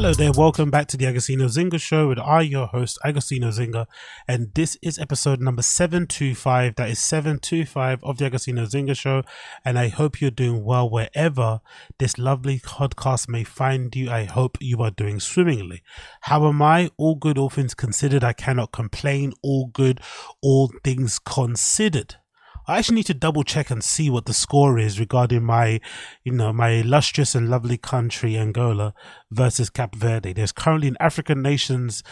Hello there, welcome back to the Agostinho Zinga Show with I, your host, Agostinho Zinga, and this is episode number 725. That is 725 of the Agostinho Zinga Show, and I hope you're doing well wherever this lovely podcast may find you. I hope you are doing swimmingly. How am I? All good, all things considered. I cannot complain. All good, all things considered. I actually need to double check and see what the score is regarding my, you know, my illustrious and lovely country, Angola, versus Cap Verde. There's currently an African nations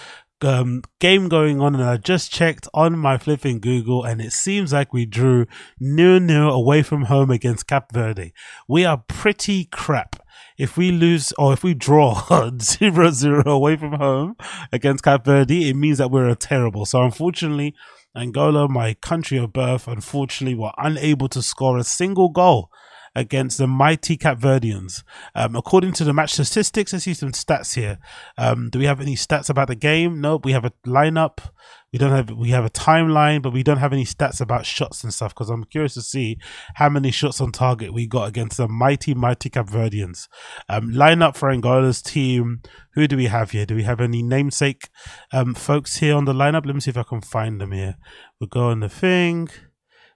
um, game going on, and I just checked on my flipping Google, and it seems like we drew nil nil away from home against Cap Verde. We are pretty crap. If we lose or if we draw 0 0 away from home against Cap Verde, it means that we're terrible. So, unfortunately, Angola, my country of birth, unfortunately were unable to score a single goal against the mighty Capverdians. Um, according to the match statistics, I see some stats here. Um, do we have any stats about the game? Nope. we have a lineup. We don't have we have a timeline, but we don't have any stats about shots and stuff because I'm curious to see how many shots on target we got against the mighty, mighty Capverdians. Um, lineup for Angola's team. Who do we have here? Do we have any namesake um, folks here on the lineup? Let me see if I can find them here. We'll go on the thing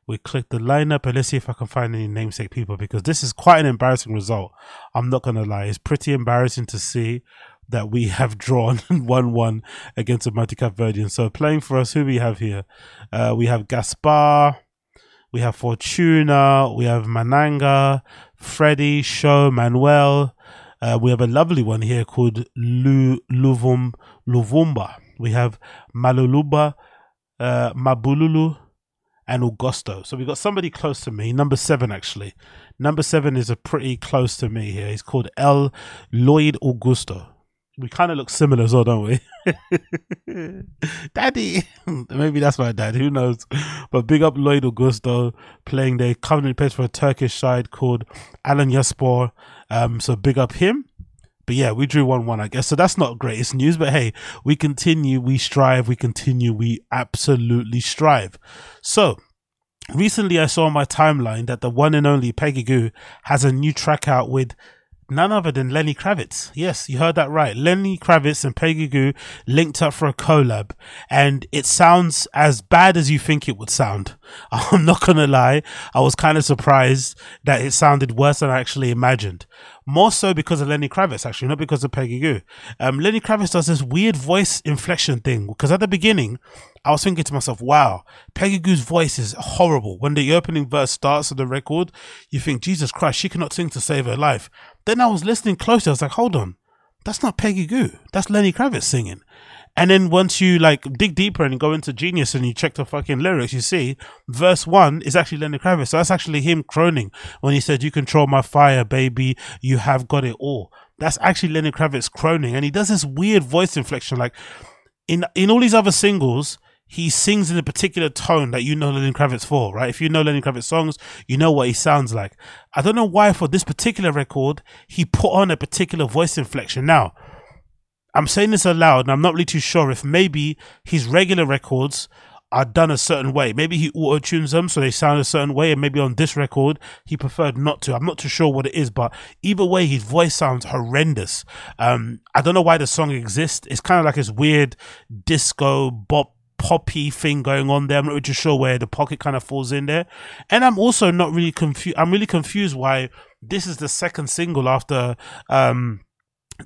we click the lineup and let's see if I can find any namesake people because this is quite an embarrassing result. I'm not gonna lie, it's pretty embarrassing to see that we have drawn 1 1 against the Mighty Verdian. So playing for us, who we have here? Uh, we have Gaspar, we have Fortuna, we have Mananga, Freddy, Show, Manuel. Uh, we have a lovely one here called Lu, Luvum, Luvumba. We have Maluluba, uh, Mabululu, and Augusto. So we've got somebody close to me, number seven actually. Number seven is a pretty close to me here. He's called El Loide Augusto. We kind of look similar as well, don't we? Daddy, maybe that's my dad. Who knows? But big up Loide Augusto playing there. Currently plays for a Turkish side called Alanyaspor. Um, so big up him. But yeah, we drew 1 1, I guess. So that's not greatest news. But hey, we continue, we strive, we continue, we absolutely strive. So recently I saw on my timeline that the one and only Peggy Gou has a new track out with none other than Lenny Kravitz. Yes, you heard that right. Lenny Kravitz and Peggy Gou linked up for a collab, and it sounds as bad as you think it would sound. I'm not gonna lie, I was kind of surprised that it sounded worse than I actually imagined. More so because of Lenny Kravitz, actually, not because of Peggy Gou. Um, Lenny Kravitz does this weird voice inflection thing because at the beginning, I was thinking to myself, wow, Peggy Gou's voice is horrible. When the opening verse starts of the record, you think, Jesus Christ, she cannot sing to save her life. Then I was listening closely. I was like, hold on, that's not Peggy Gou. That's Lenny Kravitz singing. And then once you like dig deeper and go into Genius and you check the fucking lyrics, you see verse one is actually Lenny Kravitz. So that's actually him croning when he said, "You control my fire, baby. You have got it all." That's actually Lenny Kravitz croning, and he does this weird voice inflection. Like in in all these other singles, he sings in a particular tone that you know Lenny Kravitz for, right? If you know Lenny Kravitz songs, you know what he sounds like. I don't know why for this particular record he put on a particular voice inflection. Now I'm saying this aloud, and I'm not really too sure if maybe his regular records are done a certain way. Maybe he auto tunes them so they sound a certain way, and maybe on this record he preferred not to. I'm not too sure what it is, but either way, his voice sounds horrendous. Um, I don't know why the song exists. It's kind of like this weird disco bop poppy thing going on there. I'm not really sure where the pocket kind of falls in there, and I'm also not really confused. I'm really confused why this is the second single after um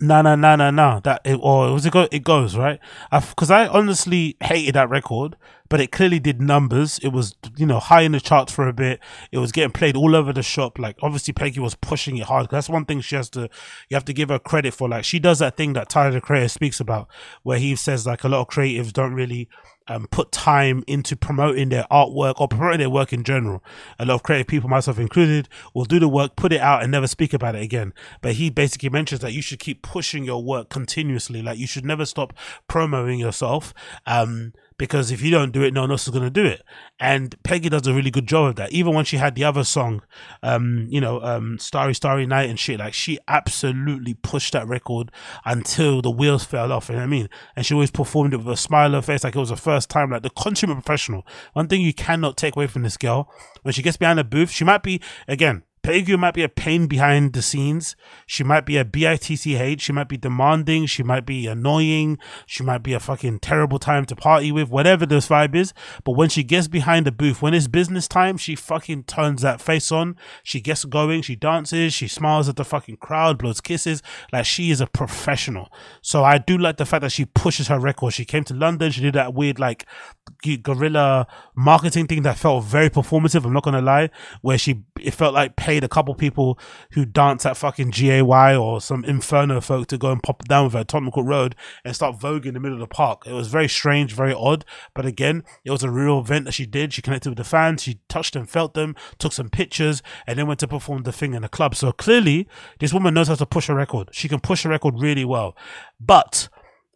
No, no, no, no, no. That it, or was it go? It goes right. Because I, honestly hated that record, but it clearly did numbers. It was you know high in the charts for a bit. It was getting played all over the shop. Like obviously Peggy was pushing it hard. That's one thing she has to. You have to give her credit for. Like she does that thing that Tyler the Creator speaks about, where he says like a lot of creatives don't really um, put time into promoting their artwork or promoting their work in general. A lot of creative people, myself included, will do the work, put it out, and never speak about it again. But he basically mentions that you should keep pushing your work continuously. Like you should never stop promoting yourself. Um, because if you don't do it, no one else is going to do it. And Peggy does a really good job of that. Even when she had the other song, um, you know, um, Starry Starry Night and shit, like she absolutely pushed that record until the wheels fell off. You know what I mean? And she always performed it with a smile on her face, like it was the first time. Like the consumer professional. One thing you cannot take away from this girl when she gets behind the booth, she might be again Peggy Gou might be a pain behind the scenes. She might be a bitch. She might be demanding. She might be annoying. She might be a fucking terrible time to party with, whatever this vibe is. But when she gets behind the booth, when it's business time, she fucking turns that face on. She gets going. She dances. She smiles at the fucking crowd, blows kisses. Like she is a professional. So I do like the fact that she pushes her record. She came to London. She did that weird like guerrilla marketing thing that felt very performative. I'm not gonna lie, where she it felt like paid a couple people who dance at fucking GAY or some Inferno folk to go and pop down with her at Tottenham Road and start voguing in the middle of the park. It was very strange, very odd. But again, it was a real event that she did. She connected with the fans, she touched and felt them, took some pictures, and then went to perform the thing in the club. So clearly, this woman knows how to push a record. She can push a record really well. But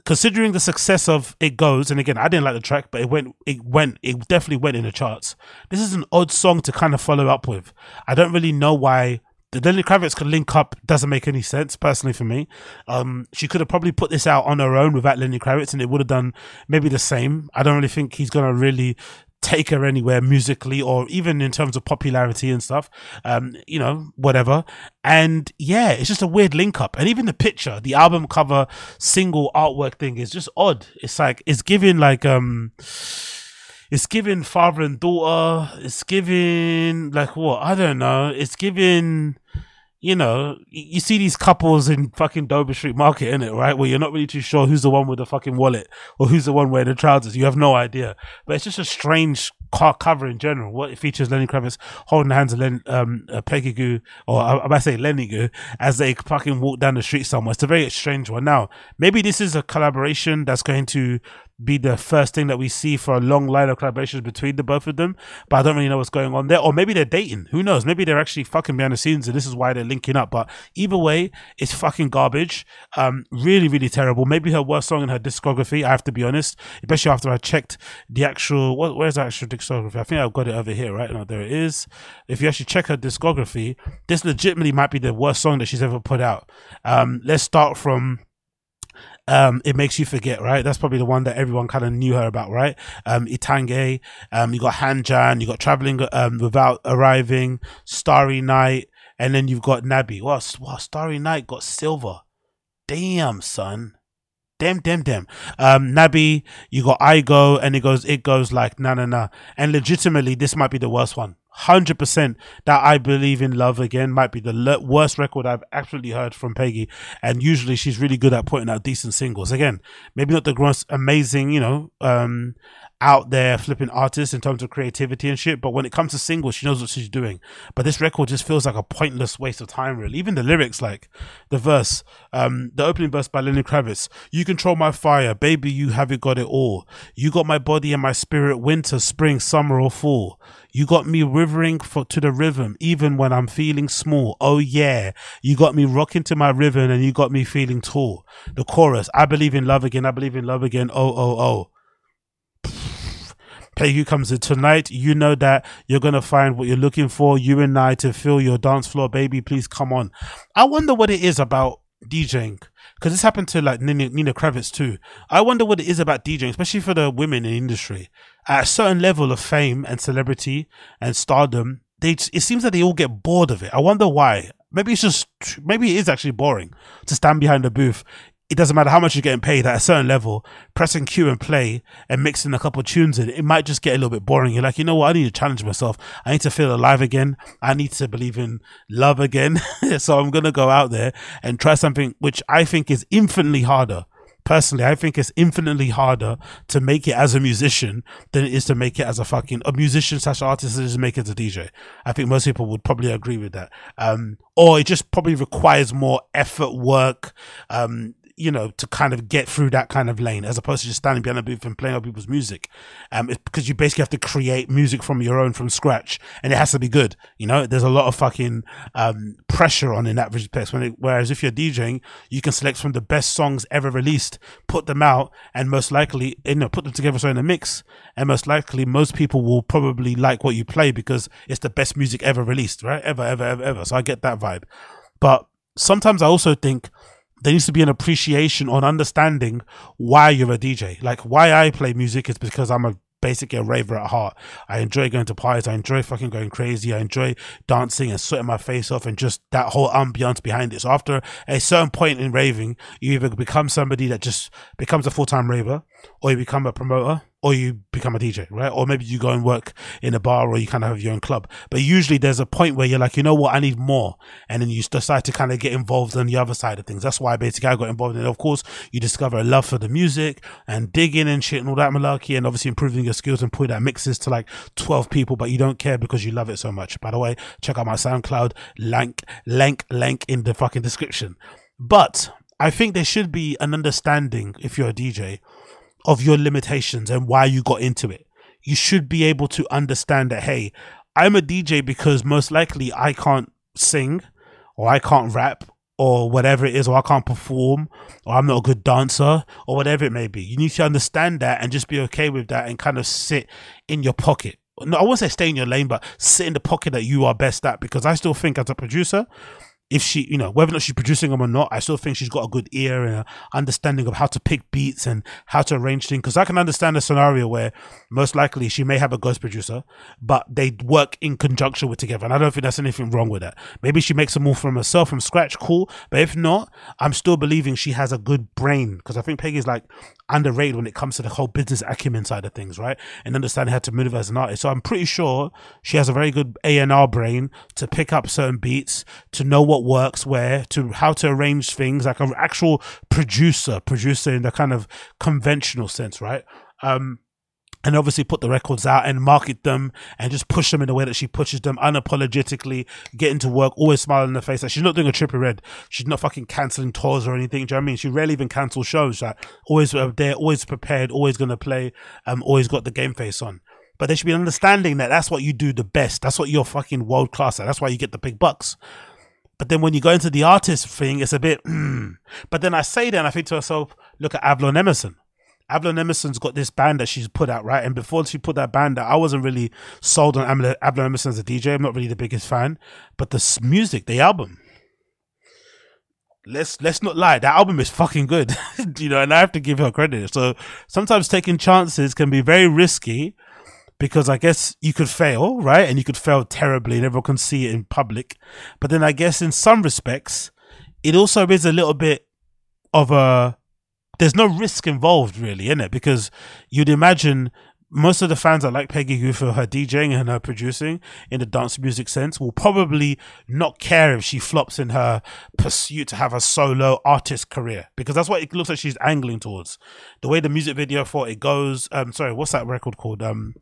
considering the success of it goes and again i didn't like the track but it went it went it definitely went in the charts this is an odd song to kind of follow up with i don't really know why the Lenny Kravitz could link up doesn't make any sense personally for me. Um, she could have probably put this out on her own without Lenny Kravitz, and it would have done maybe the same. I don't really think he's gonna really take her anywhere musically or even in terms of popularity and stuff. Um, you know, whatever. And yeah, it's just a weird link up. And even the picture, the album cover single artwork thing is just odd. It's like it's giving like um it's giving father and daughter. It's giving like what? I don't know. It's giving you know, you see these couples in fucking Dover Street Market, in it, right? Where you're not really too sure who's the one with the fucking wallet or who's the one wearing the trousers. You have no idea. But it's just a strange car cover in general. What it features Lenny Kravitz holding hands of Len, um, uh, Peggy Gou, or I, might say Lenny Gou, as they fucking walk down the street somewhere. It's a very strange one. Now, maybe this is a collaboration that's going to be the first thing that we see for a long line of collaborations between the both of them. But I don't really know what's going on there. Or maybe they're dating. Who knows? Maybe they're actually fucking behind the scenes and this is why they're linking up. But either way, it's fucking garbage. Um, really, really terrible. Maybe her worst song in her discography, I have to be honest. Especially after I checked the actual what, where's the actual discography? I think I've got it over here, right? No, there it is. If you actually check her discography, this legitimately might be the worst song that she's ever put out. Um, let's start from um, it makes you forget, right? That's probably the one that everyone kind of knew her about, right? Um, Itgehane, um, you got Hanjan, you got Traveling um, Without Arriving, Starry Night, and then you've got Nabi. Well, what Starry Night got silver. Damn, son. Damn, damn, damn. Um, Nabi, you got I go, and it goes, it goes like na na na. And legitimately, this might be the worst one hundred percent that I believe in love again might be the worst record I've actually heard from Peggy, and usually she's really good at putting out decent singles. Again, maybe not the most amazing, you know, um, out there flipping artists in terms of creativity and shit. But when it comes to singles, she knows what she's doing. But this record just feels like a pointless waste of time, really. Even the lyrics, like the verse, um, the opening verse by Lenny Kravitz, you control my fire, baby, you have it got it all. You got my body and my spirit, winter, spring, summer or fall. You got me rivering for, to the rhythm, even when I'm feeling small. Oh yeah. You got me rocking to my rhythm and you got me feeling tall. The chorus, I believe in love again, I believe in love again. Oh, oh, oh. Peggy comes in tonight. You know that you're gonna find what you're looking for. You and I to fill your dance floor, baby. Please come on. I wonder what it is about DJing because this happened to like Nina, Nina Kraviz too. I wonder what it is about DJing, especially for the women in the industry. At a certain level of fame and celebrity and stardom, they it seems that they all get bored of it. I wonder why. Maybe it's just maybe it is actually boring to stand behind the booth it doesn't matter how much you're getting paid at a certain level, pressing cue and play and mixing a couple tunes in, it might just get a little bit boring. You're like, you know what? I need to challenge myself. I need to feel alive again. I need to believe in love again. so I'm going to go out there and try something which I think is infinitely harder. Personally, I think it's infinitely harder to make it as a musician than it is to make it as a fucking a musician slash artist to make it as a DJ. I think most people would probably agree with that. Um, or it just probably requires more effort, work, um, you know, to kind of get through that kind of lane as opposed to just standing behind a booth and playing other people's music. Um, it's because you basically have to create music from your own from scratch and it has to be good. You know, there's a lot of fucking, um, pressure on in that respect. When it, whereas if you're DJing, you can select from the best songs ever released, put them out and most likely, you know, put them together so in a mix and most likely most people will probably like what you play because it's the best music ever released, right? Ever, ever, ever, ever. So I get that vibe. But sometimes I also think, there needs to be an appreciation on understanding why you're a DJ. Like why I play music is because I'm a basically a raver at heart. I enjoy going to parties. I enjoy fucking going crazy. I enjoy dancing and sweating my face off and just that whole ambiance behind it. So after a certain point in raving, you either become somebody that just becomes a full time raver or you become a promoter or you become a DJ, right? Or maybe you go and work in a bar or you kind of have your own club. But usually there's a point where you're like, you know what, I need more. And then you decide to kind of get involved on the other side of things. That's why basically I got involved in it. Of course, you discover a love for the music and digging and shit and all that malarkey and obviously improving your skills and putting that mixes to like 12 people, but you don't care because you love it so much. By the way, check out my SoundCloud, link, link, link in the fucking description. But I think there should be an understanding if you're a DJ of your limitations and why you got into it. You should be able to understand that, hey, I'm a DJ because most likely I can't sing or I can't rap or whatever it is, or I can't perform, or I'm not a good dancer, or whatever it may be. You need to understand that and just be okay with that and kind of sit in your pocket. No, I won't say stay in your lane, but sit in the pocket that you are best at because I still think as a producer, if she, you know, whether or not she's producing them or not, I still think she's got a good ear and an understanding of how to pick beats and how to arrange things. Because I can understand a scenario where most likely she may have a ghost producer, but they work in conjunction with together. And I don't think that's anything wrong with that. Maybe she makes a move from herself from scratch, cool. But if not, I'm still believing she has a good brain because I think Peggy's like underrated when it comes to the whole business acumen side of things, right? And understanding how to move as an artist. So I'm pretty sure she has a very good A&R brain to pick up certain beats, to know what works where, to how to arrange things like an actual producer, producer in the kind of conventional sense, right? Um, and obviously put the records out and market them and just push them in the way that she pushes them unapologetically, getting to work, always smiling in the face. Like she's not doing a triple red. She's not fucking cancelling tours or anything. Do you know what I mean? She rarely even cancels shows. Like always there, always prepared, always to play, um, always got the game face on. But there should be an understanding that that's what you do the best. That's what you're fucking world class at. That's why you get the big bucks. But then when you go into the artist thing, it's a bit, mm. but then I say that and I think to myself, look at Avalon Emerson. Avalon Emerson's got this band that she's put out, right? And before she put that band out, I wasn't really sold on Avalon Emerson as a DJ. I'm not really the biggest fan, but the music, the album, let's let's not lie, that album is fucking good, you know, and I have to give her credit. So sometimes taking chances can be very risky because I guess you could fail, right? And you could fail terribly, and everyone can see it in public. But then I guess in some respects, it also is a little bit of a there's no risk involved really in it because you'd imagine most of the fans that like Peggy Gou for her DJing and her producing in the dance music sense will probably not care if she flops in her pursuit to have a solo artist career because that's what it looks like she's angling towards. The way the music video for it goes, um, sorry, what's that record called? Um,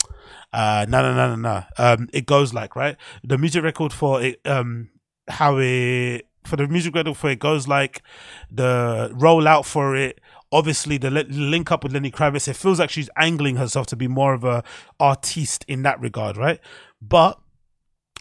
uh, no, no, no, no, no. Um, it goes like right. The music record for it, um, how it for the music video for it goes like the rollout for it obviously the link up with Lenny Kravitz, it feels like she's angling herself to be more of a artiste in that regard, right? But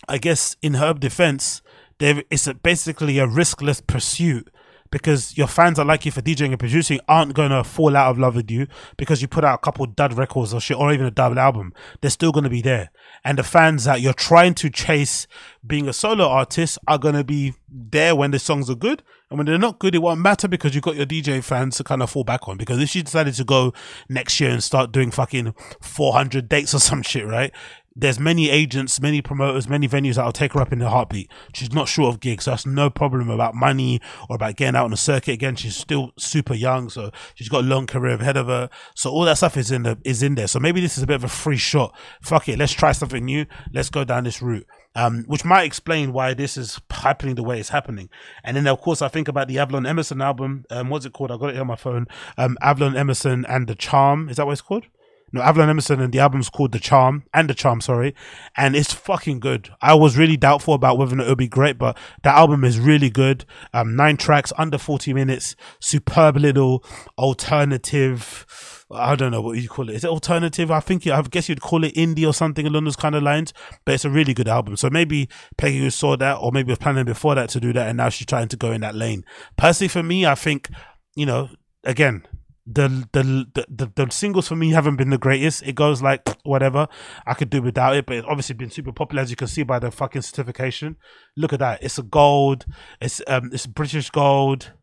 I guess in her defense, there it's a, basically a riskless pursuit because your fans that like you for DJing and producing aren't gonna fall out of love with you because you put out a couple dud records or shit or even a double album. They're still gonna be there. And the fans that you're trying to chase being a solo artist are gonna be there when the songs are good. And when they're not good, it won't matter because you've got your DJ fans to kind of fall back on. Because if she decided to go next year and start doing fucking 400 dates or some shit, right? There's many agents, many promoters, many venues that'll take her up in a heartbeat. She's not short of gigs. So that's no problem about money or about getting out on the circuit again. She's still super young, so she's got a long career ahead of her. So all that stuff is in the is in there. So maybe this is a bit of a free shot. Fuck it, let's try something new. Let's go down this route. Um, which might explain why this is happening the way it's happening. And then, of course, I think about the Avalon Emerson album. Um, what's it called? I got it on my phone. Um, Avalon Emerson and the Charm. Is that what it's called? No, Avalon Emerson and the album's called The Charm and The Charm, sorry. And it's fucking good. I was really doubtful about whether it would be great, but that album is really good. Um, nine tracks, under 40 minutes, superb little alternative. I don't know what you call it. Is it alternative? I think I guess you'd call it indie or something along those kind of lines. But it's a really good album. So maybe Peggy saw that, or maybe was planning before that to do that, and now she's trying to go in that lane. Personally, for me, I think you know, again, the, the the the singles for me haven't been the greatest. It goes like whatever. I could do without it, but it's obviously been super popular as you can see by the fucking certification. Look at that. It's a gold. It's um it's British gold.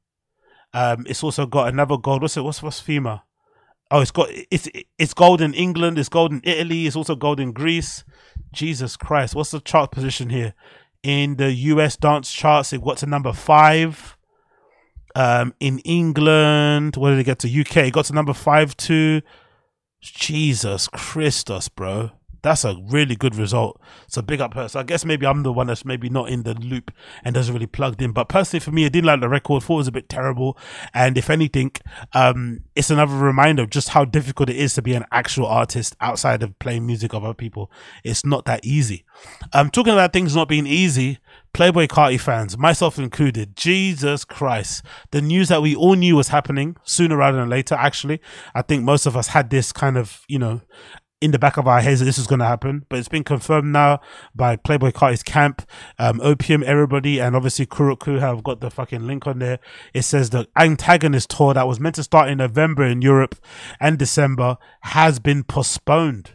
Um it's also got another gold. What's it what's what's FIMI? Oh, it's got it's it's gold in England, it's gold in Italy, it's also gold in Greece. Jesus Christ, what's the chart position here? In the US dance charts, it got to number five. Um, in England, where did it get to? UK, got to number five too. Jesus Christos, bro. That's a really good result. So big up her. So I guess maybe I'm the one that's maybe not in the loop and doesn't really plugged in. But personally, for me, I didn't like the record. Thought it was a bit terrible. And if anything, um, it's another reminder of just how difficult it is to be an actual artist outside of playing music of other people. It's not that easy. Um, talking about things not being easy. Playboi Carti fans, myself included, Jesus Christ. The news that we all knew was happening sooner rather than later, actually. I think most of us had this kind of, you know, in the back of our heads that this is going to happen, but it's been confirmed now by Playboi Carti's camp, um, Opium, everybody, and obviously Kurrco have got the fucking link on there. It says the antagonist tour that was meant to start in November in Europe and December has been postponed.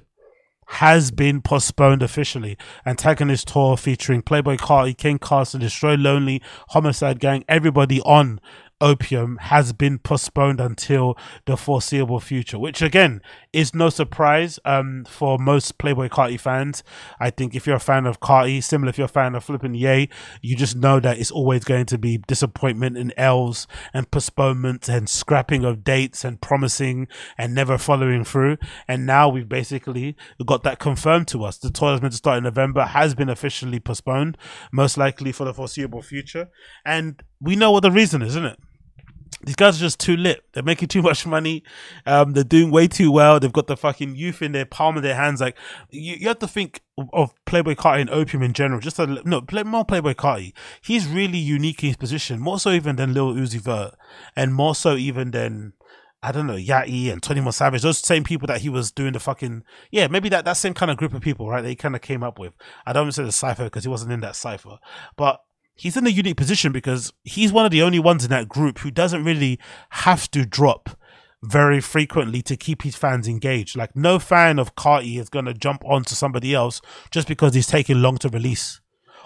Has been postponed officially. Antagonist tour featuring Playboi Carti, Ken Carson, Destroy Lonely, Homixide Gang, everybody on opium has been postponed until the foreseeable future, which again is no surprise um, for most Playboi Carti fans. I think if you're a fan of Carti, similar if you're a fan of Flippin' Ye, you just know that it's always going to be disappointment and elves and postponements and scrapping of dates and promising and never following through. And now we've basically got that confirmed to us. The tour is meant to start in November has been officially postponed, most likely for the foreseeable future. And we know what the reason is, isn't it? These guys are just too lit. They're making too much money. Um, they're doing way too well. They've got the fucking youth in their palm of their hands. Like you, you have to think of Playboi Carti and Opium in general. Just a, no, play, more Playboi Carti. He's really unique in his position, more so even than Lil Uzi Vert, and more so even than I don't know Yachty and Twenty One Savage. Those same people that he was doing the fucking yeah, maybe that that same kind of group of people, right? That he kind of came up with. I don't say the cipher because he wasn't in that cipher, but he's in a unique position because he's one of the only ones in that group who doesn't really have to drop very frequently to keep his fans engaged. Like no fan of Carti is gonna jump onto somebody else just because he's taking long to release.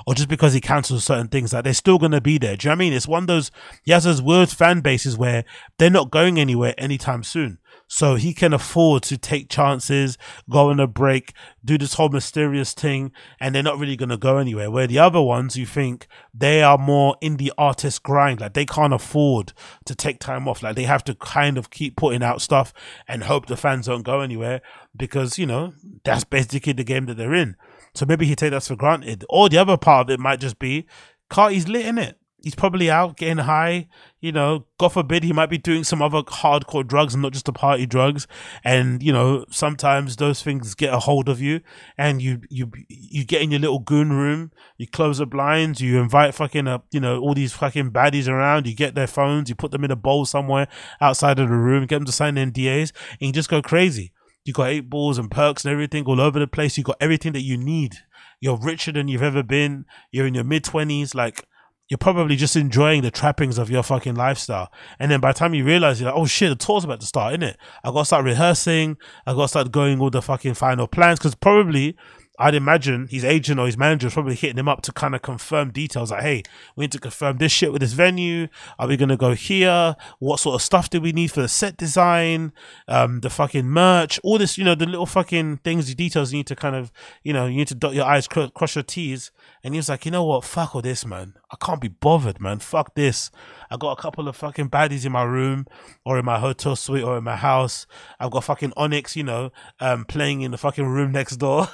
Or just because he cancels certain things, like they're still gonna be there. Do you know what I mean? It's one of those he has those weird fan bases where they're not going anywhere anytime soon. So he can afford to take chances, go on a break, do this whole mysterious thing, and they're not really going to go anywhere. Where the other ones, you think they are more in the artist grind. Like they can't afford to take time off. Like they have to kind of keep putting out stuff and hope the fans don't go anywhere because, you know, that's basically the game that they're in. So maybe he take that for granted. Or the other part of it might just be Carti's lit in it he's probably out getting high. You know, God forbid he might be doing some other hardcore drugs and not just the party drugs. And you know, sometimes those things get a hold of you, and you you you get in your little goon room, you close the blinds, you invite fucking uh, you know all these fucking baddies around. You get their phones, you put them in a bowl somewhere outside of the room, get them to sign NDAs, and you just go crazy. You got eight balls and perks and everything all over the place. You got everything that you need. You're richer than you've ever been. You're in your mid twenties, like you're probably just enjoying the trappings of your fucking lifestyle. And then by the time you realize, you're like, oh shit, the tour's about to start, isn't it? I gotta start rehearsing. I gotta start going all the fucking final plans. Cause probably I'd imagine his agent or his manager is probably hitting him up to kind of confirm details like, hey, we need to confirm this shit with this venue. Are we going to go here? What sort of stuff do we need for the set design? Um, the fucking merch, all this, you know, the little fucking things, the details you need to kind of, you know, you need to dot your I's, cross your T's. And he was like, you know what? Fuck all this, man. I can't be bothered, man. Fuck this. I got a couple of fucking baddies in my room or in my hotel suite or in my house. I've got fucking Onyx, you know, um, playing in the fucking room next door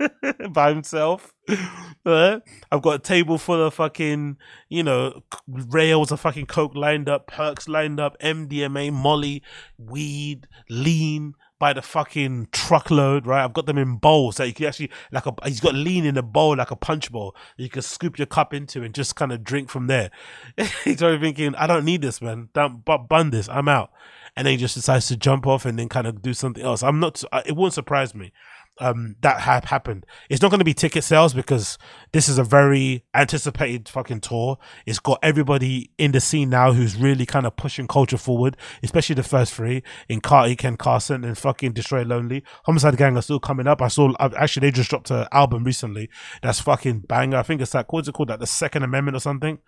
by himself. Uh, I've got a table full of fucking, you know, rails of fucking coke lined up, perks lined up, MDMA, Molly, weed, lean, by the fucking truckload, right? I've got them in bowls that you can actually like a he's got lean in a bowl like a punch bowl. You can scoop your cup into and just kind of drink from there. he's already thinking, I don't need this, man. Don't bun this. I'm out. And then he just decides to jump off and then kind of do something else. I'm not. It won't surprise me um, that have happened. It's not going to be ticket sales because this is a very anticipated fucking tour. It's got everybody in the scene now who's really kind of pushing culture forward, especially the first three in Carti, Ken Carson, and fucking Destroy Lonely. Homixide Gang are still coming up. I saw, actually, they just dropped an album recently that's fucking banger. I think it's like, what's it called? Like the Second Amendment or something.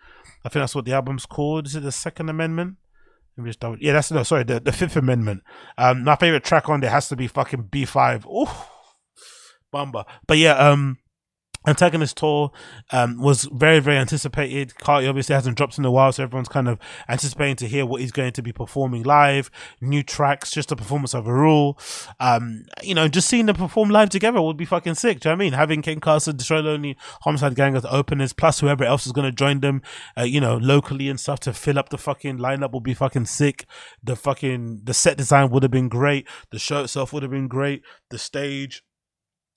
I think that's what the album's called. Is it the Second Amendment? Double- yeah, that's no, sorry, the, the Fifth Amendment. Um, my favorite track on there has to be fucking B5. Ooh Bamba. But yeah, um, Antagonist tour um, was very, very anticipated. Carti obviously hasn't dropped in a while, so everyone's kind of anticipating to hear what he's going to be performing live, new tracks, just the performance overall. Um, you know, just seeing them perform live together would be fucking sick. Do you know I mean? Having Ken Carson, Destroy Lonely, Homixide Gang as openers, plus whoever else is going to join them, uh, you know, locally and stuff to fill up the fucking lineup would be fucking sick. The fucking, the set design would have been great. The show itself would have been great. The stage,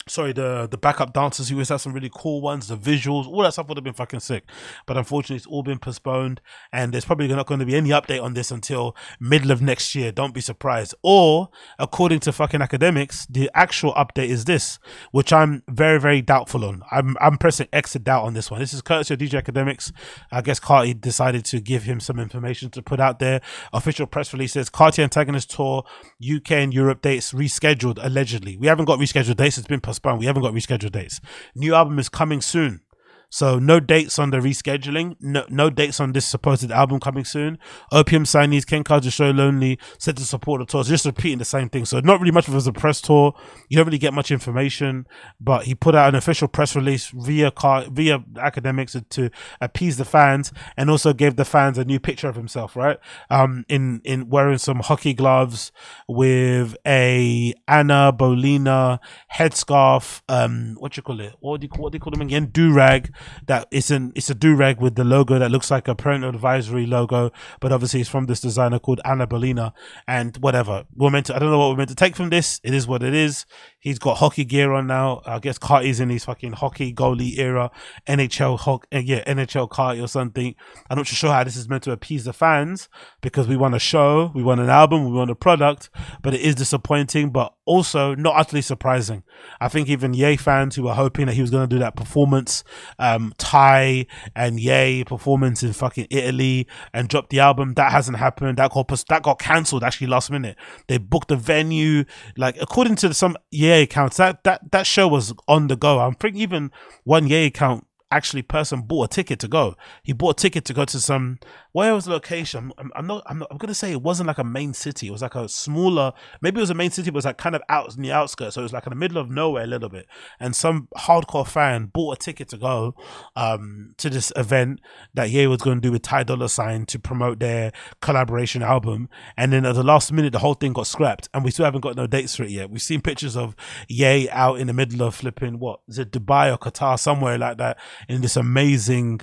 sorry, the the backup dancers. He always had some really cool ones. The visuals, all that stuff would have been fucking sick. But unfortunately, it's all been postponed, and there's probably not going to be any update on this until middle of next year. Don't be surprised. Or according to fucking Akademiks, the actual update is this, which I'm very very doubtful on. I'm I'm pressing exit doubt on this one. This is courtesy of DJ Akademiks. I guess Carti decided to give him some information to put out there. Official press release says Antagonist Tour UK and Europe dates rescheduled allegedly. We haven't got rescheduled dates. It's been postponed We haven't got rescheduled dates. New album is coming soon. So no dates on the rescheduling, no no dates on this supposed album coming soon. Opium signees, Ken Carson Destroy Lonely, said to support the tour. So just repeating the same thing. So not really much of a press tour. You don't really get much information, but he put out an official press release via car via Akademiks to appease the fans and also gave the fans a new picture of himself, right? Um in in wearing some hockey gloves with a Anna Bolina headscarf, um what you call it? What do you what do you call them again? Do rag that it's an it's a do rag with the logo that looks like a parental advisory logo, but obviously it's from this designer called Anna Bolena and whatever. We're meant to I don't know what we're meant to take from this. It is what it is. He's got hockey gear on now. I guess Carti's in his fucking hockey goalie era, NHL hockey, uh, yeah, NHL Carti or something. I'm not sure how this is meant to appease the fans because we want a show, we want an album, we want a product, but it is disappointing, but also not utterly surprising. I think even Ye fans who were hoping that he was going to do that performance, um, Ty and Ye performance in fucking Italy and drop the album, that hasn't happened. That got that got cancelled actually last minute. They booked the venue, like according to some Ye Ye accounts. That that that show was on the go. I'm thinking even one Ye account actually person bought a ticket to go. He bought a ticket to go to some where was the location? I'm, I'm not. I'm, not, I'm gonna say it wasn't like a main city. It was like a smaller. Maybe it was a main city, but it was like kind of out in the outskirts. So it was like in the middle of nowhere a little bit. And some hardcore fan bought a ticket to go um, to this event that Ye was going to do with Ty Dolla Sign to promote their collaboration album. And then at the last minute, the whole thing got scrapped, and we still haven't got no dates for it yet. We've seen pictures of Ye out in the middle of flipping what is it, Dubai or Qatar, somewhere like that, in this amazing,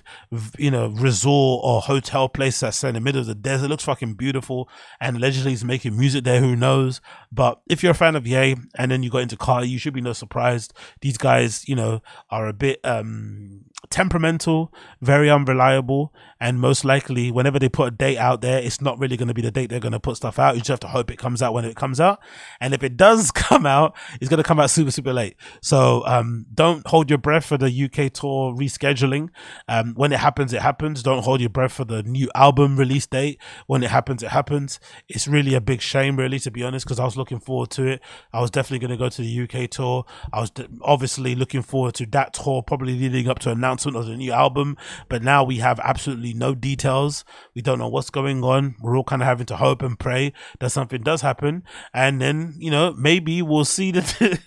you know, resort or hotel place that's in the middle of the desert. It looks fucking beautiful. And allegedly he's making music there. Who knows? But if you're a fan of Ye and then you got into Carti, you should be no surprised. These guys, you know, are a bit, um, temperamental, very unreliable, and most likely, whenever they put a date out there, it's not really going to be the date they're going to put stuff out. You just have to hope it comes out when it comes out. And if it does come out, it's going to come out super, super late. So, um, don't hold your breath for the UK tour rescheduling. Um, when it happens, it happens. Don't hold your breath for the new album release date. When it happens, it happens. It's really a big shame, really, to be honest, because I was looking forward to it. I was definitely going to go to the UK tour. I was obviously looking forward to that tour, probably leading up to announcement of the new album. But now we have absolutely no details. We don't know what's going on. We're all kind of having to hope and pray that something does happen, and then you know maybe we'll see that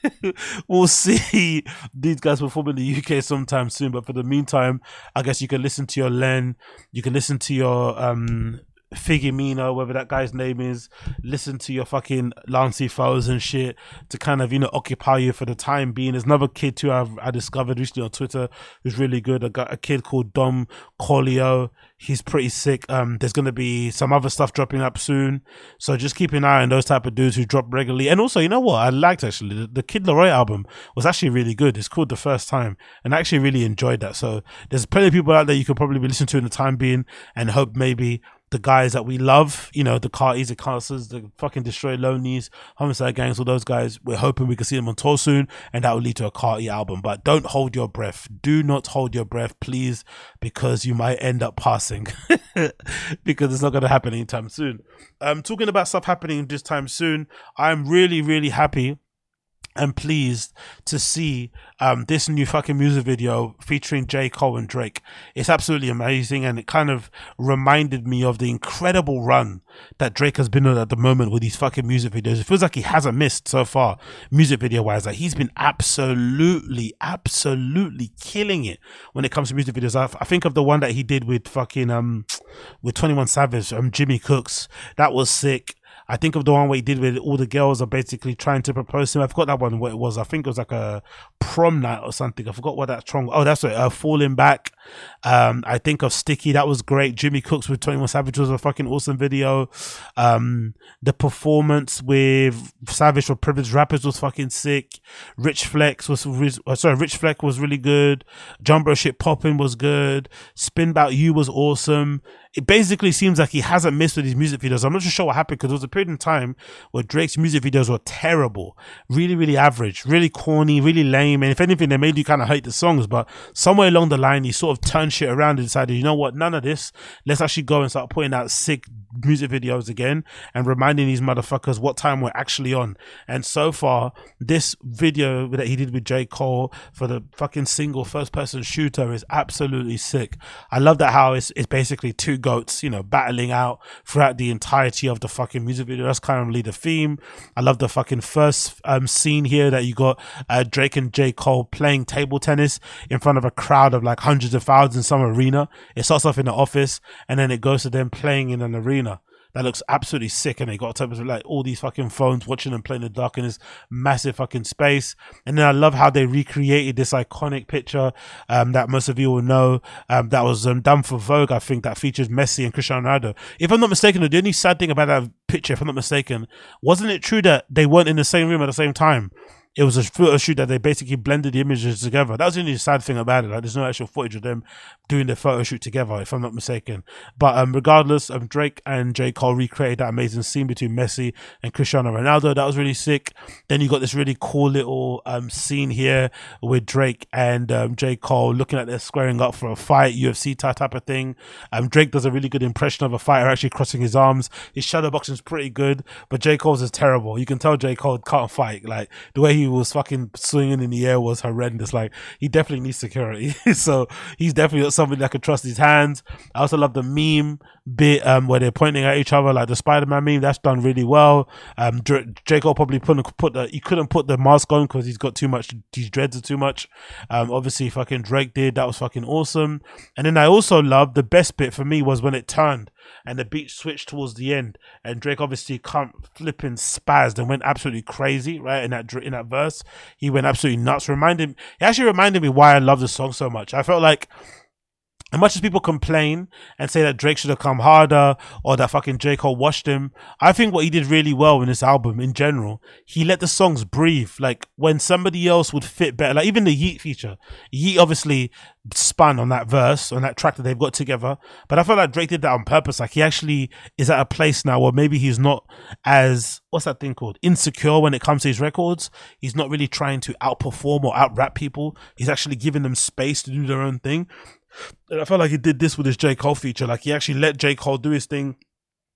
we'll see these guys perform in the UK sometime soon. But for the meantime, I guess you can listen to your Len, you can listen to your um Figimino, whatever that guy's name is, listen to your fucking Lancey Foux and shit to kind of, you know, occupy you for the time being. There's another kid too I've, I discovered recently on Twitter who's really good. I got a kid called Dom Corleo. He's pretty sick. Um, there's going to be some other stuff dropping up soon. So just keep an eye on those type of dudes who drop regularly. And also, you know what? I liked actually the, the Kid LAROI album was actually really good. It's called The First Time and I actually really enjoyed that. So there's plenty of people out there you could probably be listening to in the time being and hope maybe the guys that we love, you know, the Carties, the Castles, the fucking Destroy Lonelies, Homixide Gangs, all those guys. We're hoping we can see them on tour soon, and that will lead to a Carti album. But don't hold your breath. Do not hold your breath, please, because you might end up passing. because it's not going to happen anytime soon. Um, talking about stuff happening this time soon, I'm really, really happy and pleased to see um, this new fucking music video featuring J. Cole and Drake. It's absolutely amazing, and it kind of reminded me of the incredible run that Drake has been on at the moment with these fucking music videos. It feels like he hasn't missed so far, music video wise. Like he's been absolutely, absolutely killing it when it comes to music videos. I, think of the one that he did with fucking um with Twenty One Savage, um Jimmy Cooks. That was sick. I think of the one where he did with all the girls are basically trying to propose to him. I forgot that one what it was. I think it was like a prom night or something. I forgot what that song. Oh, that's it. Uh, Falling Back. Um, I think of Sticky. That was great. Jimmy Cooks with Twenty One Savage was a fucking awesome video. Um, the performance with Savage for Privileged Rappers was fucking sick. Rich Flex was uh, sorry. Rich Flex was really good. Jumbo Shit Popping was good. Spin About You was awesome it basically seems like he hasn't missed with his music videos. I'm not sure what happened because there was a period in time where Drake's music videos were terrible, really, really average, really corny, really lame. And if anything, they made you kind of hate the songs. But somewhere along the line, he sort of turned shit around and decided, you know what, none of this. Let's actually go and start putting out sick music videos again and reminding these motherfuckers what time we're actually on. And so far, this video that he did with J. Cole for the fucking single first person shooter is absolutely sick. I love that how it's, it's basically two goats, you know, battling out throughout the entirety of the fucking music video. That's currently the theme. I love the fucking first um, scene here that you got uh, Drake and J. Cole playing table tennis in front of a crowd of like hundreds of thousands in some arena. It starts off in the office and then it goes to them playing in an arena that looks absolutely sick. And they got of like all these fucking phones watching them play in the dark in this massive fucking space. And then I love how they recreated this iconic picture um, that most of you will know um, that was um, done for Vogue. I think that features Messi and Cristiano Ronaldo. If I'm not mistaken, the only sad thing about that picture, if I'm not mistaken, wasn't it true that they weren't in the same room at the same time? It was a photo shoot that they basically blended the images together. That was the only sad thing about it. Like, there's no actual footage of them doing the photo shoot together, if I'm not mistaken. But um, regardless, um, Drake and J. Cole recreated that amazing scene between Messi and Cristiano Ronaldo. That was really sick. Then you got this really cool little um, scene here with Drake and um, J. Cole looking at them squaring up for a fight, UFC type, type of thing. Um, Drake does a really good impression of a fighter actually crossing his arms. His shadow boxing is pretty good, but J. Cole's is terrible. You can tell J. Cole can't fight. Like the way he was fucking swinging in the air was horrendous. Like he definitely needs security. so he's definitely somebody that could trust his hands. I also love the meme bit um, where they're pointing at each other, like the Spider Man meme. That's done really well. Um, J. Cole probably put put the he couldn't put the mask on because he's got too much. His dreads are too much. Um, obviously fucking Drake did. That was fucking awesome. And then I also love the best bit for me was when it turned and the beat switched towards the end, and Drake obviously come flipping spazzed and went absolutely crazy, right? In that in that verse, he went absolutely nuts. Reminded, he actually reminded me why I love the song so much. I felt like as much as people complain and say that Drake should have come harder or that fucking J. Cole washed him, I think what he did really well in this album in general, he let the songs breathe. Like when somebody else would fit better, like even the Yeat feature. Yeat obviously spun on that verse, on that track that they've got together. But I feel like Drake did that on purpose. Like he actually is at a place now where maybe he's not as, what's that thing called? Insecure when it comes to his records. He's not really trying to outperform or out rap people. He's actually giving them space to do their own thing. And I felt like he did this with his J. Cole feature. Like he actually let J. Cole do his thing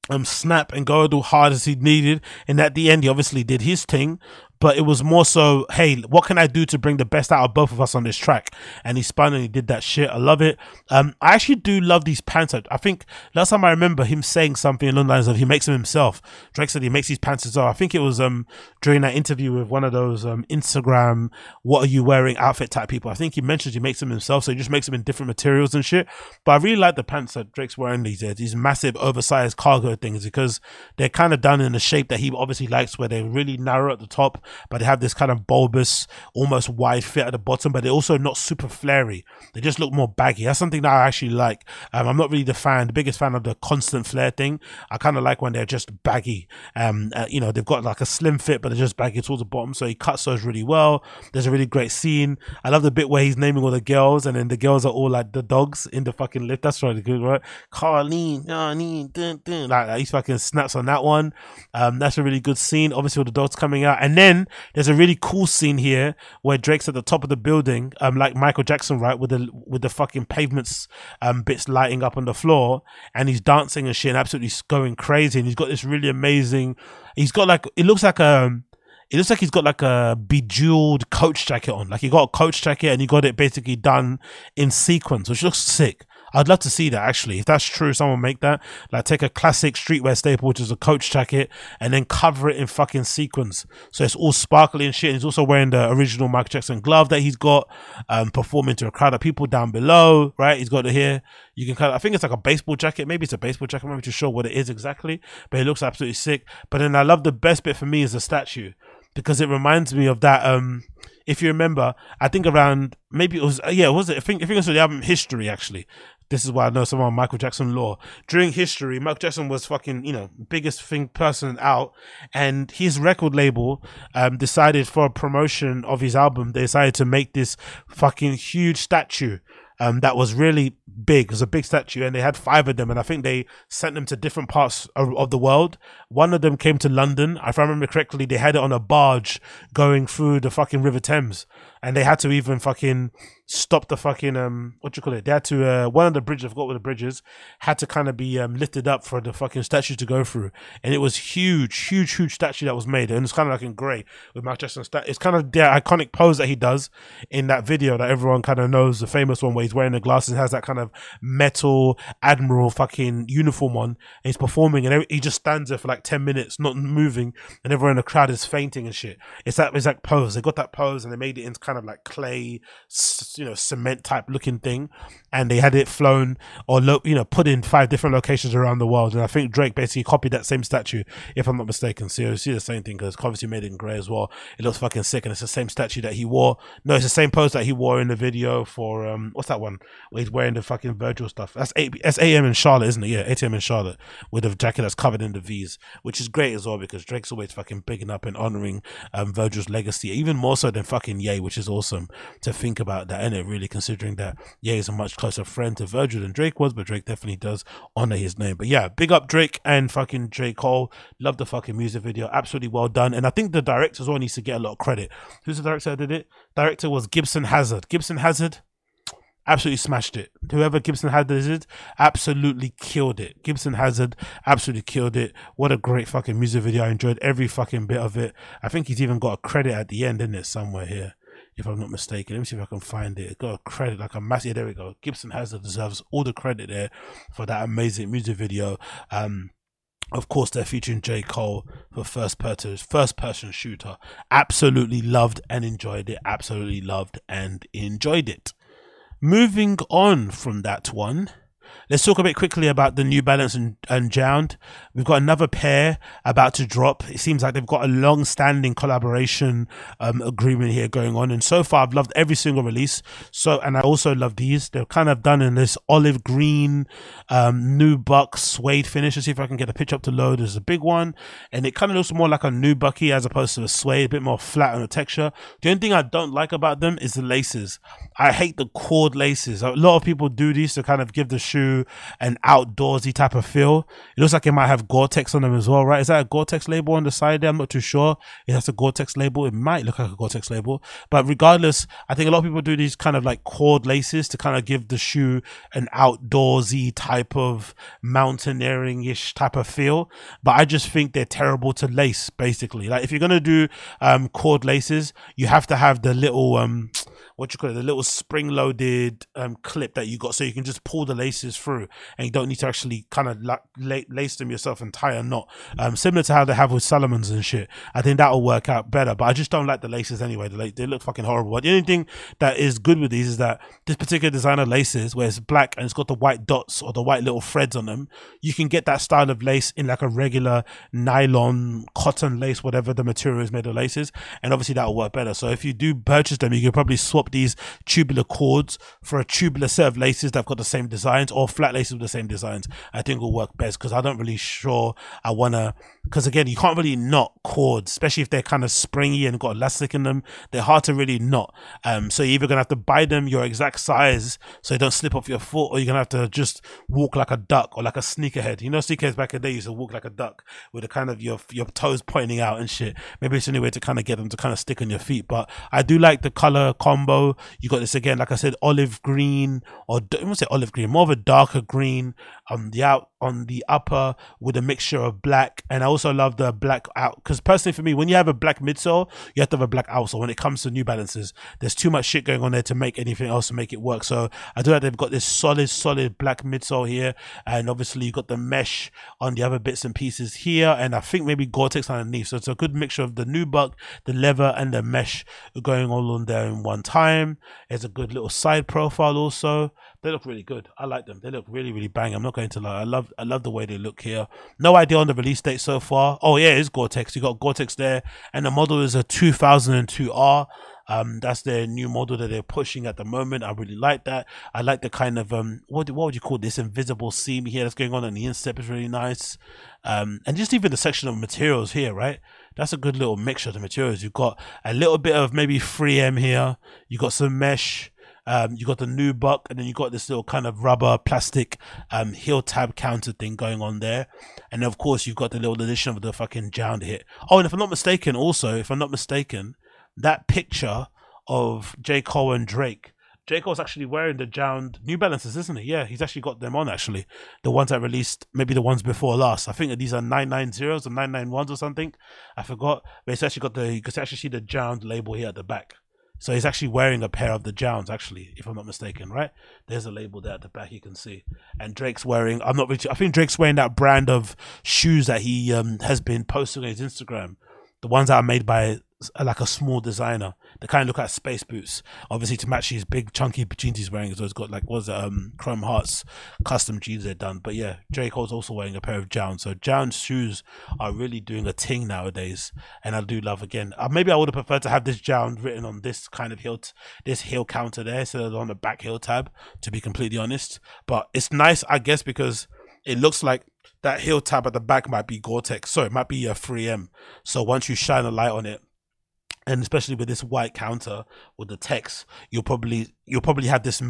um snap and go as hard as he needed and at the end he obviously did his thing but it was more so, hey, what can I do to bring the best out of both of us on this track? And he spun and he did that shit. I love it. Um, I actually do love these pants. I think last time I remember him saying something along the lines of he makes them himself. Drake said he makes these pants as well. I think it was um during that interview with one of those um Instagram what are you wearing outfit type people. I think he mentioned he makes them himself, so he just makes them in different materials and shit. But I really like the pants that Drake's wearing these days, these massive oversized cargo things because they're kind of done in a shape that he obviously likes where they're really narrow at the top but they have this kind of bulbous, almost wide fit at the bottom, but they're also not super flary. They just look more baggy. That's something that I actually like. Um, I'm not really the fan, the biggest fan of the constant flare thing. I kind of like when they're just baggy. Um, uh, you know, they've got like a slim fit, but they're just baggy towards the bottom. So he cuts those really well. There's a really great scene. I love the bit where he's naming all the girls, and then the girls are all like the dogs in the fucking lift. That's really good, right? Carlene, Carlene, dun, dun. Like, he fucking snaps on that one. Um, that's a really good scene. Obviously, with the dogs coming out, and then there's a really cool scene here where Drake's at the top of the building, um, like Michael Jackson, right, with the with the fucking pavements um bits lighting up on the floor, and he's dancing and shit, and absolutely going crazy, and he's got this really amazing. He's got like it looks like a. Um, it looks like he's got like a bejeweled coach jacket on. Like he got a coach jacket and he got it basically done in sequence, which looks sick. I'd love to see that actually. If that's true, someone make that. Like take a classic streetwear staple, which is a coach jacket, and then cover it in fucking sequins. So it's all sparkly and shit. And he's also wearing the original Michael Jackson glove that he's got, um, performing to a crowd of people down below, right? He's got it here. You can I think it's like a baseball jacket. Maybe it's a baseball jacket. I'm not too sure what it is exactly, but it looks absolutely sick. But then I love the best bit for me is the statue because it reminds me of that, um, if you remember, I think around maybe it was yeah, was it? I think I think it was the album History actually. This is why I know some of Michael Jackson lore. During history, Michael Jackson was fucking, you know, biggest thing person out, and his record label um, decided for a promotion of his album, they decided to make this fucking huge statue um, that was really big. It was a big statue, and they had five of them, and I think they sent them to different parts of, of, the world. One of them came to London. If I remember correctly, they had it on a barge going through the fucking River Thames, and they had to even fucking stop the fucking um what you call it? They had to uh one of the bridges, I forgot what the bridges, had to kind of be um lifted up for the fucking statue to go through. And it was huge, huge, huge statue that was made. And it's kind of like in grey with Jackson's stat it's kind of the iconic pose that he does in that video that everyone kind of knows, the famous one where he's wearing the glasses and has that kind of metal admiral fucking uniform on and he's performing and he just stands there for like ten minutes, not moving, and everyone in the crowd is fainting and shit. It's that exact pose. They got that pose and they made it into kind of like clay you know cement type looking thing, and they had it flown or lo- you know put in five different locations around the world. And I think Drake basically copied that same statue, if I'm not mistaken. So you see the same thing because obviously made in grey as well. It looks fucking sick, and it's the same statue that he wore. No, it's the same pose that he wore in the video for um what's that one where he's wearing the fucking Virgil stuff. That's eight that's AM in Charlotte, isn't it? Yeah, ATM in Charlotte with a jacket that's covered in the V's, which is great as well because Drake's always fucking bigging up and honoring um Virgil's legacy, even more so than fucking Ye, which is awesome to think about that. And it really considering that Ye is a much closer friend to Virgil than Drake was, but Drake definitely does honor his name. But yeah, big up Drake and fucking J. Cole. Love the fucking music video. Absolutely well done. And I think the director as well needs to get a lot of credit. Who's the director that did it? Director was Gibson Hazard. Gibson Hazard absolutely smashed it. Whoever Gibson Hazard absolutely killed it. Gibson Hazard absolutely killed it. What a great fucking music video. I enjoyed every fucking bit of it. I think he's even got a credit at the end, isn't it? Somewhere here if I'm not mistaken. Let me see if I can find it. got a credit like a massive. Yeah, there we go. Gibson Hazard deserves all the credit there for that amazing music video. Um, of course, they're featuring J. Cole for first person first person shooter. Absolutely loved and enjoyed it. Absolutely loved and enjoyed it. Moving on from that one Let's talk a bit quickly about the New Balance and, and JJJound. We've got another pair about to drop. It seems like they've got a long standing collaboration um, agreement here going on. And so far, I've loved every single release. So, and I also love these. They're kind of done in this olive green, um, nubuck suede finish. Let's see if I can get a pitch up to load. There's a big one. And it kind of looks more like a nubucky as opposed to a suede, a bit more flat on the texture. The only thing I don't like about them is the laces. I hate the cord laces. A lot of people do these to kind of give the shoe an outdoorsy type of feel. It looks like it might have Gore-Tex on them as well, right? Is that a Gore-Tex label on the side there? I'm not too sure. It has a Gore-Tex label. It might look like a Gore-Tex label, but regardless, I think a lot of people do these kind of like cord laces to kind of give the shoe an outdoorsy type of mountaineering-ish type of feel. But I just think they're terrible to lace, basically. Like if you're gonna do um cord laces, you have to have the little um what you call it, the little spring loaded um, clip that you got, so you can just pull the laces through, and you don't need to actually kind of la- la- lace them yourself and tie a knot. Um, similar to how they have with Salomons and shit. I think that'll work out better, but I just don't like the laces anyway. The they look fucking horrible. But the only thing that is good with these is that this particular designer laces, where it's black and it's got the white dots or the white little threads on them, you can get that style of lace in like a regular nylon, cotton lace, whatever the material is made of laces, and obviously that'll work better. So if you do purchase them, you can probably swap these tubular cords for a tubular set of laces that've got the same designs or flat laces with the same designs. I think will work best because I don't really sure I wanna because again you can't really knot cords, especially if they're kind of springy and got elastic in them. They're hard to really knot. Um, so you're either gonna have to buy them your exact size so they don't slip off your foot, or you're gonna have to just walk like a duck or like a sneakerhead. You know, sneakerheads back in the day used to walk like a duck with the kind of your your toes pointing out and shit. Maybe it's the only way to kind of get them to kind of stick on your feet. But I do like the color combo. You got this again, like I said, olive green or I won't say olive green, more of a darker green on the out on the upper with a mixture of black. And I also love the black out because personally for me, when you have a black midsole, you have to have a black outsole. When it comes to New Balances, there's too much shit going on there to make anything else to make it work. So I do like they've got this solid, solid black midsole here, and obviously you've got the mesh on the other bits and pieces here, and I think maybe Gore-Tex underneath. So it's a good mixture of the nubuck, the leather, and the mesh going all on there in one time. It's a good little side profile also. They look really good. I like them. They look really, really bang. I'm not going to lie. I love, I love the way they look here. No idea on the release date so far. Oh yeah, it's Gore-Tex. You got Gore-Tex there, and the model is a 2002R. Um, that's their new model that they're pushing at the moment. I really like that. I like the kind of um, what what would you call this invisible seam here that's going on on the instep is really nice. Um, and just even the section of materials here, right? That's a good little mixture of the materials. You've got a little bit of maybe 3M here. You have got some mesh. Um, you got the nubuck, and then you got this little kind of rubber plastic um, heel tab counter thing going on there, and of course you've got the little addition of the fucking jound hit. Oh, and if I'm not mistaken, also if I'm not mistaken, that picture of J Cole and Drake. J Cole's actually wearing the Jound New Balances, isn't he? Yeah, he's actually got them on. Actually, the ones that released, maybe the ones before last. I think these are nine nine zeros or nine nine ones or something. I forgot, but it's actually got the. You can actually see the Jound label here at the back. So he's actually wearing a pair of the Jounds, actually, if I'm not mistaken, right? There's a label there at the back you can see. And Drake's wearing, I'm not really, I think Drake's wearing that brand of shoes that he um, has been posting on his Instagram. The ones that are made by like a small designer. They kind of look like space boots, obviously to match these big chunky jeans he's wearing. So it's got like was it, um Chrome Hearts custom jeans they're done. But yeah, J Cole's also wearing a pair of Jounds. So Jounds shoes are really doing a ting nowadays, and I do love again. Uh, maybe I would have preferred to have this Jound written on this kind of heel, t- this heel counter there instead of on the back heel tab. To be completely honest, but it's nice, I guess, because it looks like that heel tab at the back might be Gore-Tex. So it might be a 3M. So once you shine a light on it, and especially with this white counter with the text, you'll probably you'll probably have this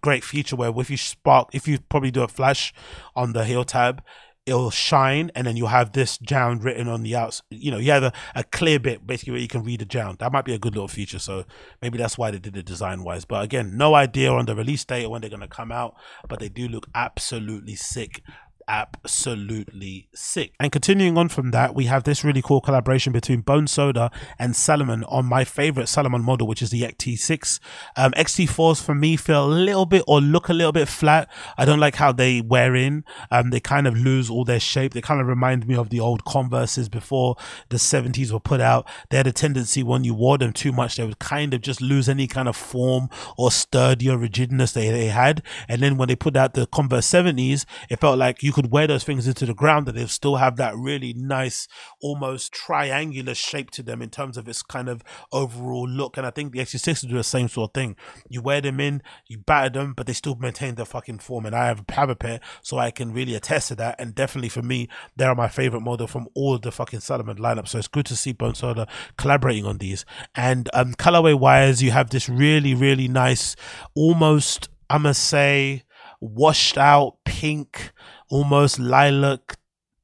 great feature where if you spark, if you probably do a flash on the heel tab, it'll shine, and then you'll have this Jound written on the outs. You know, you have a, a clear bit basically where you can read the Jound. That might be a good little feature. So maybe that's why they did it design wise. But again, no idea on the release date or when they're gonna come out, but they do look absolutely sick absolutely sick. And continuing on from that, we have this really cool collaboration between Bone Soda and Salomon on my favorite Salomon model, which is the XT6. Um, XT4s for me feel a little bit or look a little bit flat. I don't like how they wear in. Um, they kind of lose all their shape. They kind of remind me of the old Converses before the 70s were put out. They had a tendency when you wore them too much, they would kind of just lose any kind of form or sturdy or rigidness they, they had. And then when they put out the Converse 70s, it felt like you could wear those things into the ground and they'll still have that really nice, almost triangular shape to them in terms of its kind of overall look. And I think the XT6 do the same sort of thing. You wear them in, you batter them, but they still maintain their fucking form. And I have, have a pair, so I can really attest to that. And definitely for me, they're my favorite model from all the fucking Salomon lineup. So it's good to see Bone Soda collaborating on these. And um, colorway wise, you have this really, really nice, almost, I must say, washed out pink, almost lilac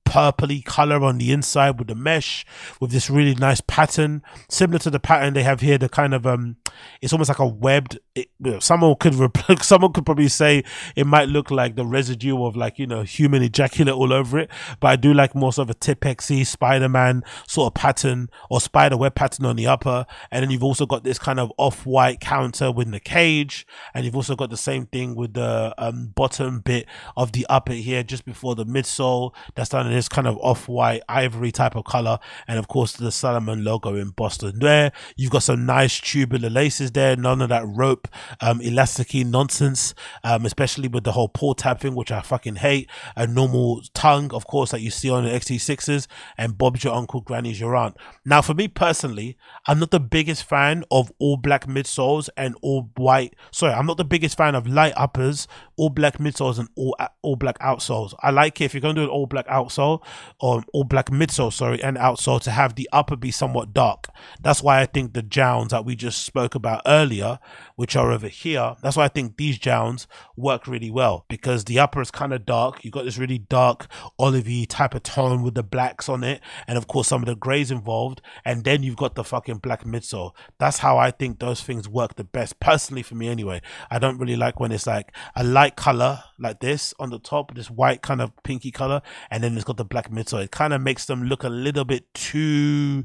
purpley color on the inside with the mesh with this really nice pattern. Similar to the pattern they have here the kind of um it's almost like a webbed it, someone could someone could probably say it might look like the residue of like you know human ejaculate all over it. But i do like more sort of a tipexy spider-man sort of pattern or spider web pattern on the upper. And then you've also got this kind of off-white counter with the cage. And you've also got the same thing with the um, bottom bit of the upper here just before the midsole. That's done in this kind of off-white ivory type of color. And of course the salomon logo in Boston. There you've got some nice tubular laces there. None of that rope um elasticy nonsense um especially with the whole pull tab thing which i fucking hate. A normal tongue of course that you see on the xt6s and bob's your uncle granny's your aunt. Now for me personally i'm not the biggest fan of all black midsoles and all white. Sorry i'm not the biggest fan of light uppers all black midsoles and all all black outsoles. I like it if you're to do an all black outsole Um, or all black midsole sorry and outsole to have the upper be somewhat dark. That's why i think the Jounds that we just spoke about earlier which are over here. That's why i think these Jounds work really well because the upper is kind of dark. You've got this really dark olivey type of tone with the blacks on it and of course some of the grays involved. And then you've got the fucking black midsole. That's how i think those things work the best personally for me anyway. I don't really like when it's like a light color like this on the top this white kind of pinky color and then it's got the black midsole. It kind of makes them look a little bit too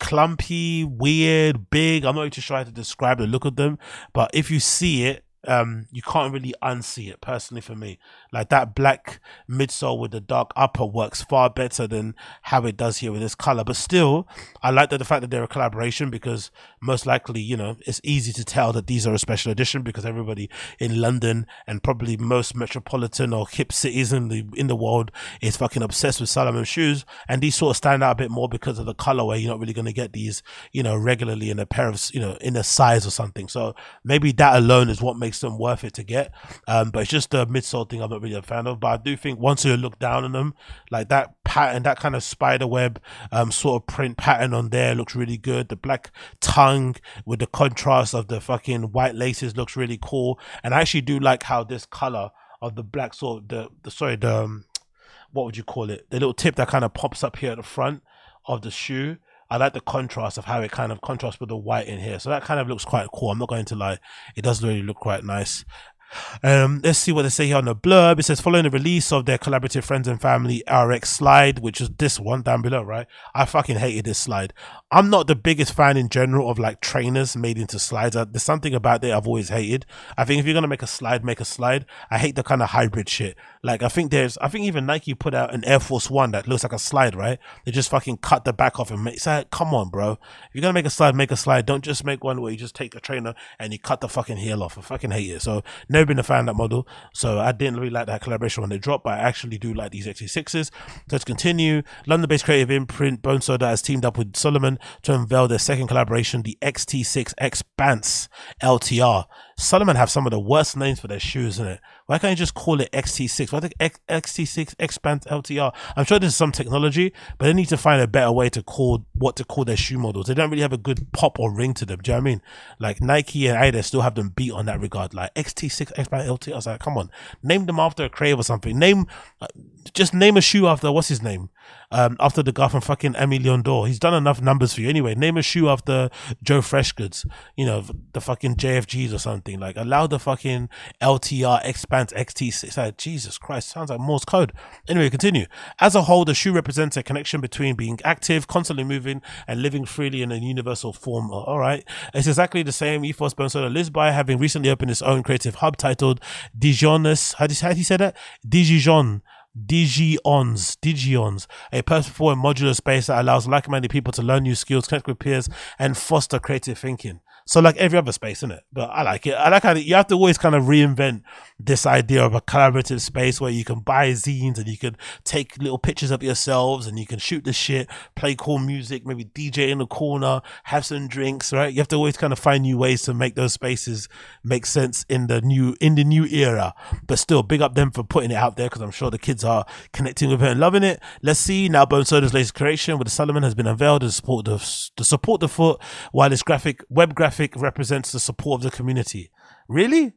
clumpy weird big. I'm not even sure how to describe the look of them but if you see it um you can't really unsee it personally for me. Like that black midsole with the dark upper works far better than how it does here with this color. But still i like that the fact that they're a collaboration because most likely you know it's easy to tell that these are a special edition because everybody in london and probably most metropolitan or hip cities in the in the world is fucking obsessed with salomon shoes. And these sort of stand out a bit more because of the colorway you're not really going to get these you know regularly in a pair of you know in a size or something. So maybe that alone is what makes them worth it to get. Um, but it's just the midsole thing I'm not really a fan of. But I do think once you look down on them, like that pattern, that kind of spider web um, sort of print pattern on there looks really good. The black tongue with the contrast of the fucking white laces looks really cool. And I actually do like how this color of the black sort of the, the sorry the um, what would you call it? The little tip that kind of pops up here at the front of the shoe I like the contrast of how it kind of contrasts with the white in here. So that kind of looks quite cool. I'm not going to lie. It does really look quite nice. Um, let's see what they say here on the blurb. It says following the release of their collaborative friends and family RX slide, which is this one down below, right? I fucking hated this slide. I'm not the biggest fan in general of like trainers made into slides. Uh, there's something about it I've always hated. I think if you're gonna make a slide, make a slide. I hate the kind of hybrid shit. Like I think there's, I think even Nike put out an Air Force One that looks like a slide, right? They just fucking cut the back off and make. It's like, come on, bro. If you're gonna make a slide, make a slide. Don't just make one where you just take a trainer and you cut the fucking heel off. I fucking hate it. So never been a fan of that model. So I didn't really like that collaboration when they dropped, but I actually do like these XT6s. Let's continue. London-based creative imprint Bone Soda has teamed up with Salomon to unveil their second collaboration, the XT6 Expanse LTR. Salomon have some of the worst names for their shoes, isn't it? Why can't you just call it XT6? Why the X- XT6 Expanse LTR? I'm sure there's some technology, but they need to find a better way to call what to call their shoe models. They don't really have a good pop or ring to them. Do you know what I mean? Like Nike and Adidas still have them beat on that regard. Like XT6 Expanse LTR. I was like, come on, name them after a crave or something. Name, uh, just name a shoe after what's his name? Um, after the guy from fucking Aimé Leon He's done enough numbers for you anyway. Name a shoe after Joe Freshgoods, you know, the fucking JFGs or something. Like, allow the fucking LTR Expanse XT. It's like, Jesus Christ, sounds like Morse code. Anyway, continue. As a whole, the shoe represents a connection between being active, constantly moving, and living freely in a universal form. All right. It's exactly the same ethos Bone Soda lives by, having recently opened its own creative hub titled Dijonus. How how do you say that? Dijon Digions, Digions, a purposeful and modular space that allows like-minded people to learn new skills, connect with peers, and foster creative thinking. So like every other space, isn't it? But I like it. I like how you have to always kind of reinvent this idea of a collaborative space where you can buy zines and you can take little pictures of yourselves and you can shoot the shit, play cool music, maybe DJ in the corner, have some drinks, right? You have to always kind of find new ways to make those spaces make sense in the new in the new era. But still, big up them for putting it out there because I'm sure the kids are connecting with it and loving it. Let's see now. Bone Soda's latest creation with the Salomon has been unveiled to support the to support the foot, while this graphic web graphic represents the support of the community. Really?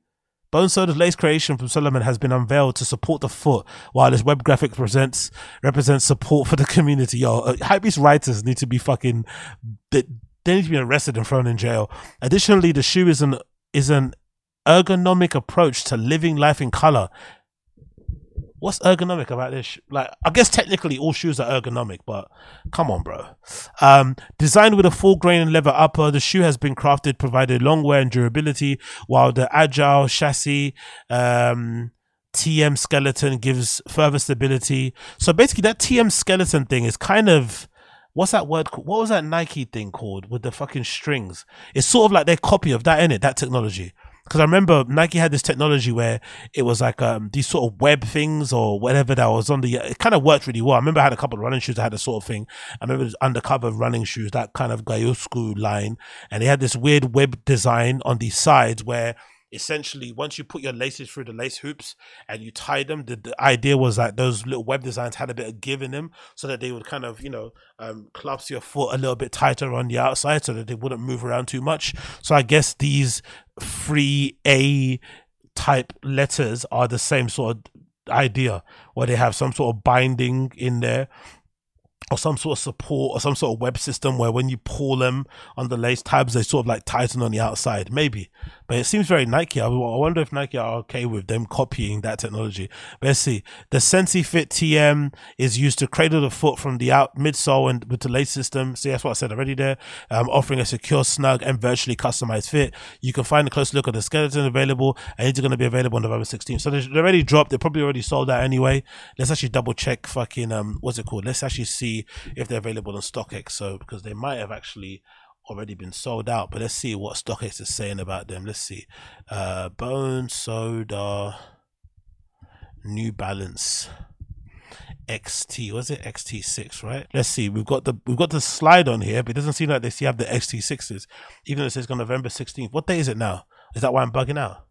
Bone Soda's latest creation from Salomon has been unveiled to support the foot, while his web graphic presents represents support for the community. Yo, uh, hypebeast writers need to be fucking. They, they need to be arrested and thrown in jail. Additionally, the shoe is an is an ergonomic approach to living life in color what's ergonomic about this? Like, I guess technically all shoes are ergonomic, but come on, bro. Um, designed with a full grain leather upper, the shoe has been crafted, provided long wear and durability, while the agile chassis, um, TM skeleton gives further stability. So basically, that TM skeleton thing is kind of what's that word? What was that Nike thing called with the fucking strings? It's sort of like their copy of that in it, that technology because I remember Nike had this technology where it was like um, these sort of web things or whatever that was on the. It kind of worked really well. I remember I had a couple of running shoes that had a sort of thing. I remember it was undercover running shoes, that kind of Gyakusou line, and they had this weird web design on the sides where essentially once you put your laces through the lace hoops and you tie them the, the, idea was that those little web designs had a bit of give in them so that they would kind of you know um, clasp your foot a little bit tighter on the outside so that they wouldn't move around too much. So i guess these free a type letters are the same sort of idea where they have some sort of binding in there or some sort of support or some sort of web system where when you pull them on the lace tabs, they sort of like tighten on the outside. Maybe, but it seems very Nike. I wonder if Nike are okay with them copying that technology. But let's see. The SensiFit TM is used to cradle the foot from the out midsole and with the lace system. See, that's what I said already there. Um, offering a secure, snug, and virtually customized fit. You can find a close look at the skeleton available, and it's going to be available on November 16th. So they already dropped. They probably already sold out anyway. Let's actually double check. Fucking um, what's it called? Let's actually see if they're available on StockX. So because they might have actually already been sold out. But let's see what StockX is saying about them. Let's see. Uh, Bone Soda, New Balance. XT was it XT6 right let's see we've got the we've got the slide on here but it doesn't seem like they see have the XT6s even though it says on November 16th what day is it now is that why I'm bugging out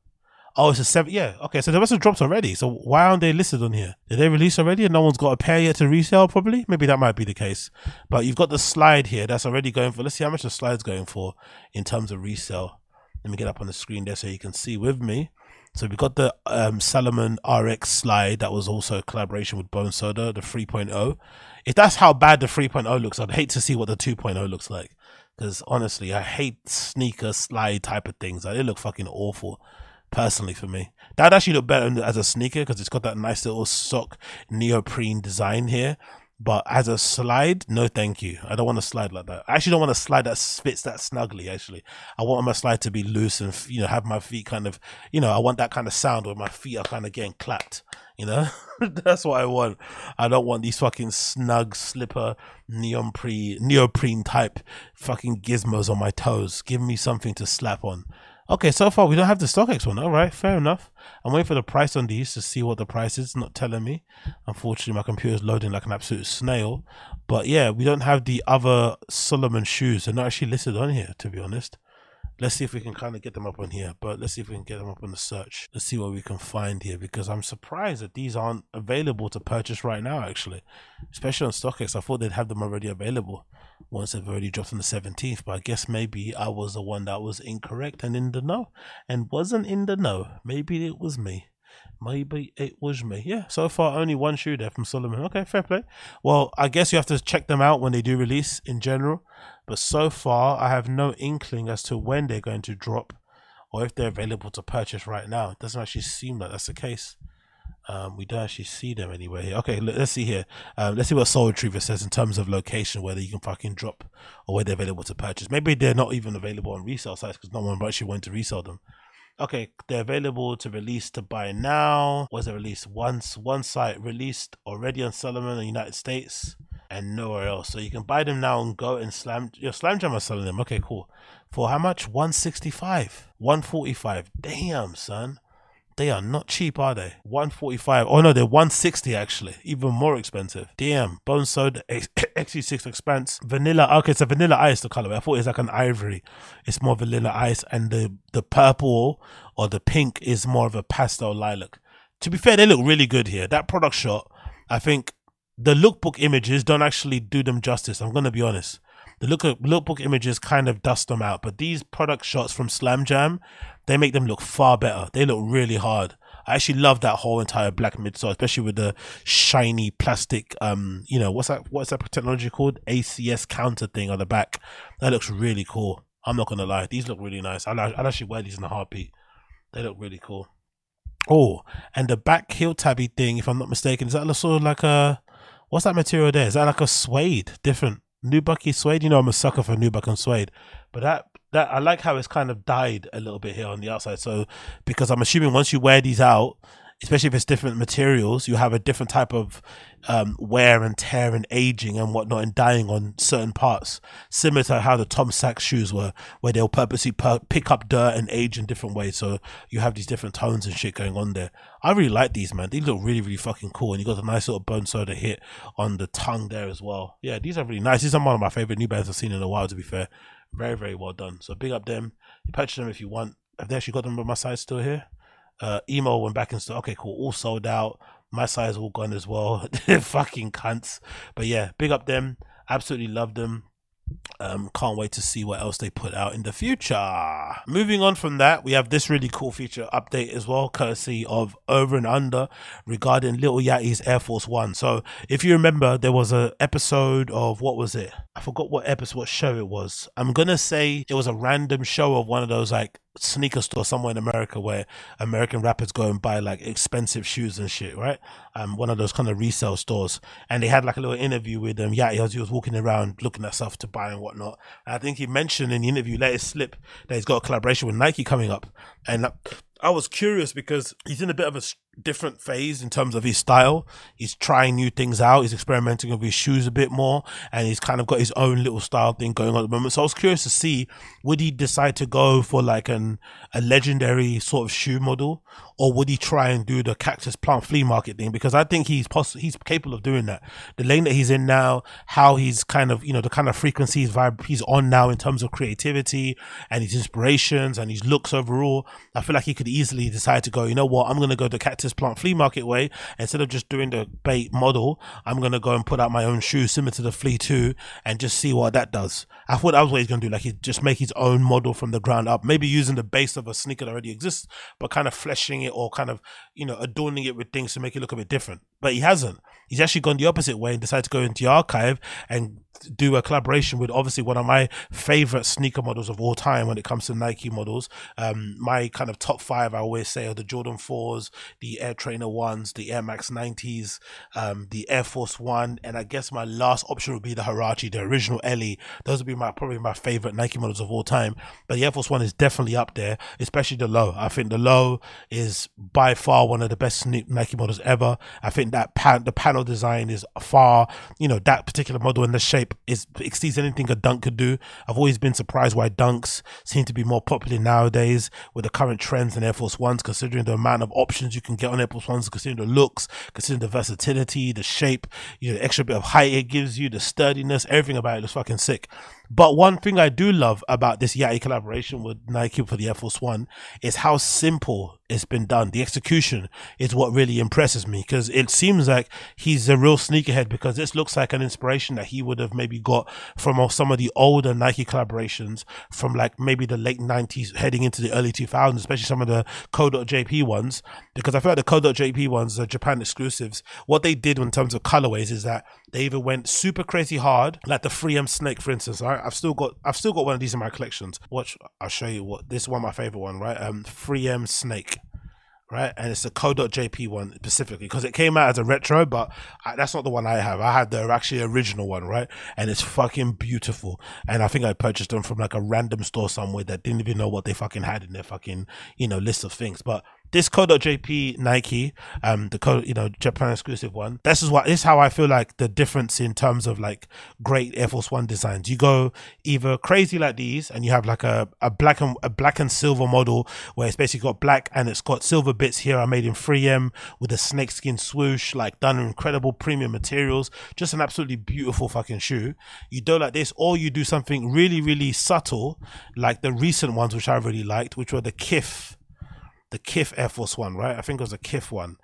Oh, it's a seven. Yeah. Okay. So the rest have dropped already. So why aren't they listed on here? Did they release already and no one's got a pair yet to resell? Probably. Maybe that might be the case. But you've got the slide here that's already going for. Let's see how much the slide's going for in terms of resale. Let me get up on the screen there so you can see with me. So we've got the um, Salomon RX slide that was also a collaboration with Bone Soda, the 3.0. If that's how bad the 3.0 looks, I'd hate to see what the 2.0 looks like. Because honestly, I hate sneaker slide type of things. Like, they look fucking awful personally for me. That'd actually look better as a sneaker because it's got that nice little sock neoprene design here. But as a slide, no thank you. I don't want to slide like that. I actually don't want to slide that fits that snugly, actually. I want my slide to be loose and, you know, have my feet kind of, you know, I want that kind of sound where my feet are kind of getting clapped, you know? That's what I want. I don't want these fucking snug slipper neoprene, neoprene type fucking gizmos on my toes. Give me something to slap on. Okay, so far we don't have the StockX one. All right, fair enough. I'm waiting for the price on these to see what the price is. not telling me. Unfortunately, my computer is loading like an absolute snail. But yeah, we don't have the other Salomon shoes. They're not actually listed on here, to be honest. Let's see if we can kind of get them up on here. But let's see if we can get them up on the search. Let's see what we can find here because I'm surprised that these aren't available to purchase right now, actually. Especially on StockX. I thought they'd have them already available once they've already dropped on the 17th. But I guess maybe I was the one that was incorrect and in the know and wasn't in the know. Maybe it was me. Maybe it was me. Yeah, so far only one shoe there from Salomon. Okay, fair play. Well, I guess you have to check them out when they do release in general. But so far, I have no inkling as to when they're going to drop or if they're available to purchase right now. It doesn't actually seem like that's the case. Um, we don't actually see them anywhere here. Okay, let's see here. Um, let's see what Sole Retriever says in terms of location, whether you can fucking drop or whether they're available to purchase. Maybe they're not even available on resale sites because no one actually went to resell them. Okay, they're available to release to buy now. Was it released once? One site released already on Salomon in the United States and nowhere else. So you can buy them now and go and slam. Your Slam Jam are selling them. Okay, cool. For how much? One sixty five, one forty five. Damn, son. They are not cheap, are they? 145. Oh no, they're 160 actually. Even more expensive. Damn. Bone Soda XT6 Expanse. Vanilla. Okay, a vanilla ice, the color. I thought it's like an ivory. It's more vanilla ice. And the, the purple or the pink is more of a pastel lilac. To be fair, they look really good here. That product shot, I think the lookbook images don't actually do them justice. I'm to be honest The look lookbook images kind of dust them out, but these product shots from Slam Jam, they make them look far better. They look really hard. I actually love that whole entire black midsole, especially with the shiny plastic. Um, you know what's that? What's that technology called? ACS counter thing on the back. That looks really cool. I'm not gonna lie, these look really nice. I'll, I'll actually wear these in a heartbeat. They look really cool. Oh, and the back heel tabby thing, if I'm not mistaken, is that sort of like a what's that material there? Is that like a suede? Different nubucky suede? You know, I'm a sucker for nubuck and suede, but that that I like how it's kind of dyed a little bit here on the outside. So because I'm assuming once you wear these out, especially if it's different materials, you have a different type of um, wear and tear and aging and whatnot and dying on certain parts, similar to how the Tom Sachs shoes were, where they'll purposely per- pick up dirt and age in different ways. So you have these different tones and shit going on there. I really like these, man. These look really, really fucking cool. And you got a nice little bone soda hit on the tongue there as well. Yeah, these are really nice. These are one of my favorite New bands I've seen in a while, to be fair. Very, very well done. So big up them. You purchase them if you want. Have they actually got them on my side still here? Uh, emo went back and said, okay, cool, all sold out. My size all gone as well. fucking cunts. But yeah, big up them. Absolutely love them. Um, can't wait to see what else they put out in the future. Moving on from that, we have this really cool feature update as well, courtesy of Over and Under regarding Lil Yachty's Air Force One. So, if you remember, there was a episode of what was it? I forgot what episode, what show it was. I'm gonna say it was a random show of one of those like sneaker store somewhere in America where American rappers go and buy like expensive shoes and shit, right? Um, one of those kind of resale stores, and they had like a little interview with Yachty as he was walking around looking at stuff to buy and whatnot. And I think he mentioned in the interview, let it slip, that he's got a collaboration with Nike coming up, and. Uh, I was curious because he's in a bit of a different phase in terms of his style. He's trying new things out. He's experimenting with his shoes a bit more, and he's kind of got his own little style thing going on at the moment. So I was curious to see would he decide to go for like an a legendary sort of shoe model, or would he try and do the cactus plant flea market thing? Because I think he's poss- he's capable of doing that. The lane that he's in now, how he's kind of you know the kind of frequencies vibe he's on now in terms of creativity and his inspirations and his looks overall. I feel like he could easily decide to go. You know what? I'm going to go the cactus plant flea market way. Instead of just doing the bait model, I'm gonna go and put out my own shoe similar to the flea two and just see what that does. I thought that was what he's gonna do, like he just make his own model from the ground up, maybe using the base of a sneaker that already exists, but kind of fleshing it or kind of you know adorning it with things to make it look a bit different. But he hasn't. He's actually gone the opposite way and decided to go into the archive and do a collaboration with obviously one of my favorite sneaker models of all time when it comes to Nike models. Um, my kind of top five, I always say, are the Jordan 4s, the Air Trainer 1s, the Air Max 90s, um, the Air Force One, and I guess my last option would be the Huarache, the original Ellie. Those would be my probably my favorite Nike models of all time. But the Air Force One is definitely up there, especially the low. I think the low is by far one of the best Nike models ever. I think that pan- the panel design is far, you know, that particular model and the shape is exceeds anything a dunk could do. I've always been surprised why dunks seem to be more popular nowadays with the current trends in Air Force Ones, considering the amount of options you can get on Air Force Ones, considering the looks, considering the versatility, the shape, you know, the extra bit of height it gives you, the sturdiness, everything about it looks fucking sick. But one thing I do love about this Yachty collaboration with Nike for the Air Force One is how simple it's been done. The execution is what really impresses me because it seems like he's a real sneakerhead because this looks like an inspiration that he would have maybe got from some of the older Nike collaborations from like maybe the late 90s heading into the early 2000s, especially some of the CO.JP ones. Because I feel like the CO.JP ones, are Japan exclusives, what they did in terms of colorways is that they either went super crazy hard, like the 3M Snake, for instance. Right? I've still got I've still got one of these in my collections. Watch, I'll show you what this is one my favorite one, right? Um, 3M Snake right? And it's the CO.JP one specifically because it came out as a retro, but I, that's not the one I have. I had the actually original one, right? And it's fucking beautiful. And I think I purchased them from like a random store somewhere that didn't even know what they fucking had in their fucking, you know, list of things. But this CO.JP Nike, um, the code, you know, Japan exclusive one. This is what this is how I feel like the difference in terms of like great Air Force One designs. You go either crazy like these, and you have like a, a black and a black and silver model where it's basically got black and it's got silver bits here I made in 3M with a snakeskin swoosh, like done in incredible premium materials. Just an absolutely beautiful fucking shoe. You do like this, or you do something really, really subtle, like the recent ones which I really liked, which were the Kith the Kith Air Force One, right? I think it was a Kith one,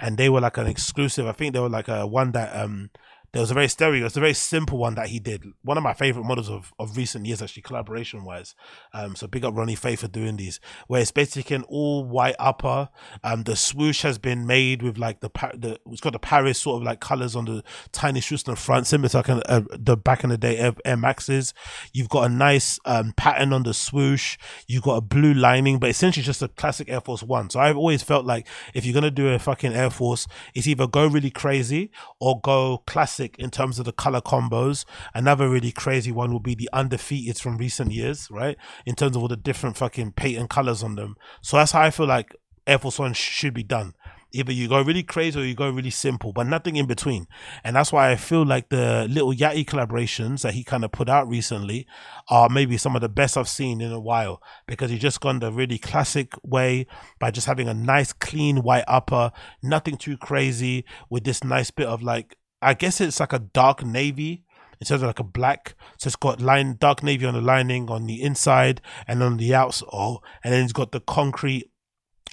and they were like an exclusive. I think they were like a one that um there was a very stereo, it's a very simple one that he did. One of my favorite models of, of recent years, actually, collaboration wise. Um, so big up Ronnie Fieg for doing these, where it's basically an all white upper. Um, the swoosh has been made with like the, the it's got the Paris sort of like colors on the tiny swoosh on the front, similar to like uh, the back in the day Air, Air Maxes. You've got a nice um, pattern on the swoosh. You've got a blue lining, but essentially just a classic Air Force One. So I've always felt like if you're gonna do a fucking Air Force, it's either go really crazy or go classic in terms of the color combos. Another really crazy one will be the undefeated from recent years, right? In terms of all the different fucking patent colors on them. So that's how I feel like Air Force One should be done. Either you go really crazy or you go really simple, but nothing in between. And that's why I feel like the Lil Yachty collaborations that he kind of put out recently are maybe some of the best I've seen in a while because he just gone the really classic way by just having a nice clean white upper, nothing too crazy with this nice bit of like, I guess it's like a dark navy instead of like a black. So it's got line dark navy on the lining on the inside and on the outside. Oh, and then it's got the concrete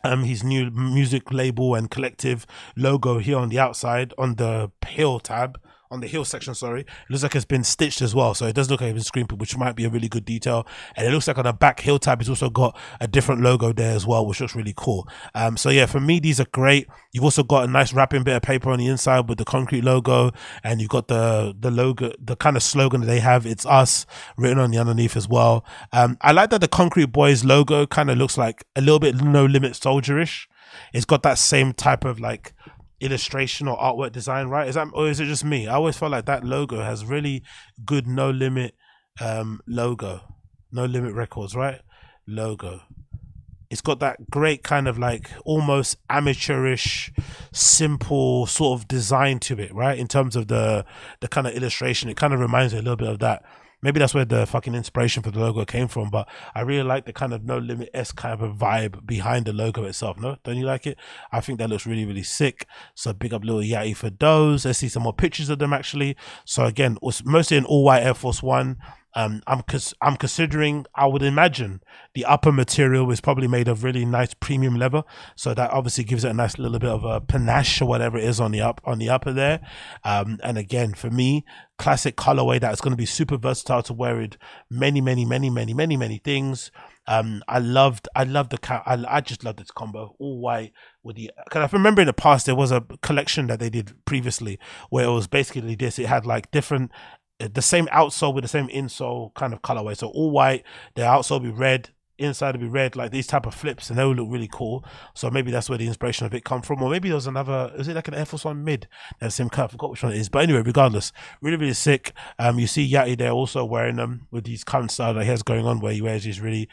um his new music label and collective logo here on the outside on the hill tab on the heel section, sorry. It looks like it's been stitched as well. So it does look like it's been screen which might be a really good detail. And it looks like on the back heel tab, it's also got a different logo there as well, which looks really cool. Um, so yeah, for me, these are great. You've also got a nice wrapping bit of paper on the inside with the concrete logo, and you've got the the logo, the kind of slogan that they have. It's us written on the underneath as well. Um, I like that the Concrete Boys logo kind of looks like a little bit no limit soldierish. It's got that same type of like illustration or artwork design, right? Is that or is it just me? I always felt like that logo has really good no limit um logo. No limit records, right? Logo. It's got that great kind of like almost amateurish, simple sort of design to it, right? In terms of the the kind of illustration, it kind of reminds me a little bit of that maybe that's where the fucking inspiration for the logo came from. But I really like the kind of no limit s kind of vibe behind the logo itself. No, don't you like it? I think that looks really really sick. So big up Lil Yachty for those. Let's see some more pictures of them actually. So again, mostly an all white Air Force One. Um, I'm cons- I'm considering. I would imagine the upper material is probably made of really nice premium leather, so that obviously gives it a nice little bit of a panache or whatever it is on the up on the upper there. Um, and again, for me, classic colorway that is going to be super versatile to wear it many, many, many, many, many, many things. Um, I loved, I loved the, I, I just loved this combo, all white with the. Because I remember in the past there was a collection that they did previously where it was basically this. It had like different the same outsole with the same insole kind of colorway. So all white, the outsole be red, inside to be red, like these type of flips, and they would look really cool. So maybe that's where the inspiration of it come from, or maybe there was another. Is it like an Air Force One mid? That same cut. I forgot which one it is, but anyway, regardless, really really sick. Um, you see Yachty there also wearing them with these current style that he has going on, where he wears these really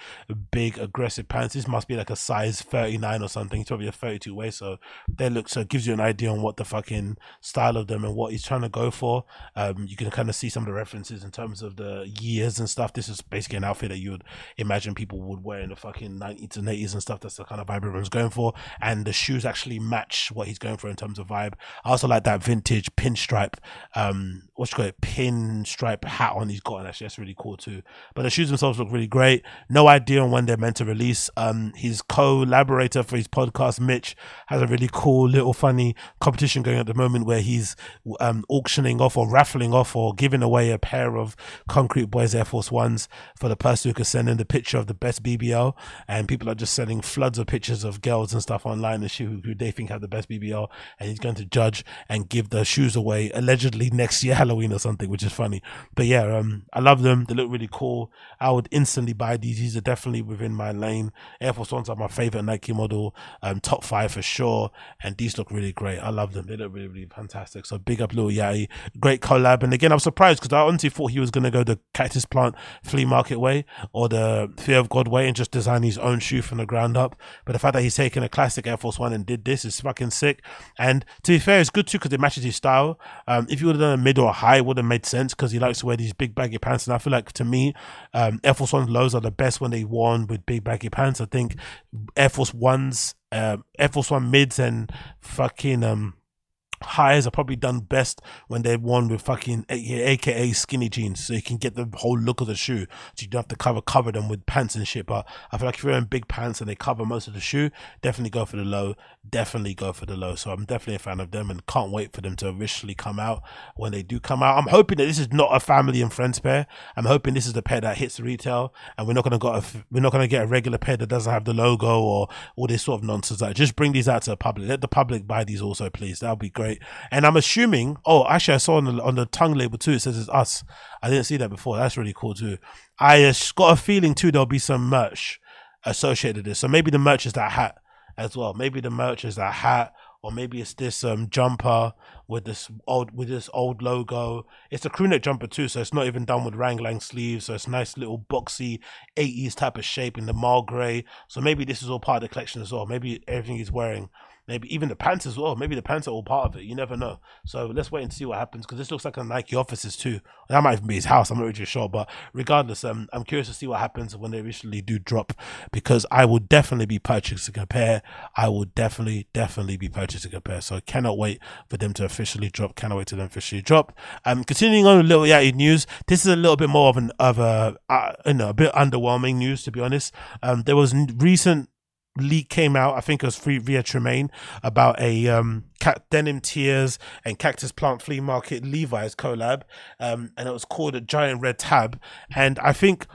big aggressive pants. This must be like a size thirty nine or something. It's probably a thirty two waist, so they look so it gives you an idea on what the fucking style of them and what he's trying to go for. Um, you can kind of see some of the references in terms of the years and stuff. This is basically an outfit that you would imagine people would would wear in the fucking 90s and 80s and stuff. That's the kind of vibe everyone's going for. And the shoes actually match what he's going for in terms of vibe. I also like that vintage pinstripe, um, what's you call it, pinstripe hat on he's got. And actually, that's really cool too. But the shoes themselves look really great. No idea on when they're meant to release. Um, his collaborator for his podcast, Mitch, has a really cool little funny competition going at the moment where he's um, auctioning off or raffling off or giving away a pair of Concrete Boys Air Force Ones for the person who can send in the picture of the best BBL, and people are just sending floods of pictures of girls and stuff online and who, who they think have the best BBL, and he's going to judge and give the shoes away allegedly next year Halloween or something, which is funny. But yeah, um, I love them. They look really cool. I would instantly buy these. These are definitely within my lane. Air Force Ones are my favorite Nike model, um, top five for sure, and these look really great. I love them. They look really, really fantastic. So big up Lil Yachty, great collab. And again, I'm surprised because I honestly thought he was going to go the cactus plant flea market way or the fear of God way and just design his own shoe from the ground up. But the fact that he's taken a classic Air Force One and did this is fucking sick. And to be fair, it's good too because it matches his style. Um, if you would have done a mid or a high, it would have made sense because he likes to wear these big baggy pants. And I feel like to me, um, Air Force One lows are the best when they worn with big baggy pants. I think Air Force Ones, uh, Air Force One mids and fucking um highs are probably done best when they're worn with fucking aka skinny jeans so you can get the whole look of the shoe. So you don't have to cover cover them with pants and shit but i feel like if you're wearing big pants and they cover most of the shoe definitely go for the low definitely go for the low. So i'm definitely a fan of them and can't wait for them to officially come out when they do come out. I'm hoping that this is not a family and friends pair. I'm hoping this is the pair that hits retail and we're not to got a, we're not to get a regular pair that doesn't have the logo or all this sort of nonsense. Like just bring these out to the public. Let the public buy these also please. That would be great and I'm assuming. Oh, actually, I saw on the on the tongue label too. It says it's us. I didn't see that before. That's really cool too. I uh, got a feeling too there'll be some merch associated with this. So maybe the merch is that hat as well. Maybe the merch is that hat, or maybe it's this um jumper with this old with this old logo. It's a crewneck jumper too, so it's not even done with raglan sleeves. So it's nice little boxy 80s type of shape in the marl grey. So maybe this is all part of the collection as well. Maybe everything he's wearing maybe even the pants as well. Maybe the pants are all part of it. You never know. So let's wait and see what happens because this looks like a Nike offices too. That might even be his house. I'm not really sure, but regardless, um, I'm curious to see what happens when they officially do drop because I will definitely be purchasing a pair. I will definitely, definitely be purchasing a pair. So I cannot wait for them to officially drop. Cannot wait to them officially drop. Um, continuing on a Lil Yachty news. This is a little bit more of an of a uh, you know a bit underwhelming news to be honest. Um, there was recent leak came out, I think it was free via Tremaine, about a um, cat denim tears and cactus plant flea market Levi's collab, um, and it was called a giant red tab. And I think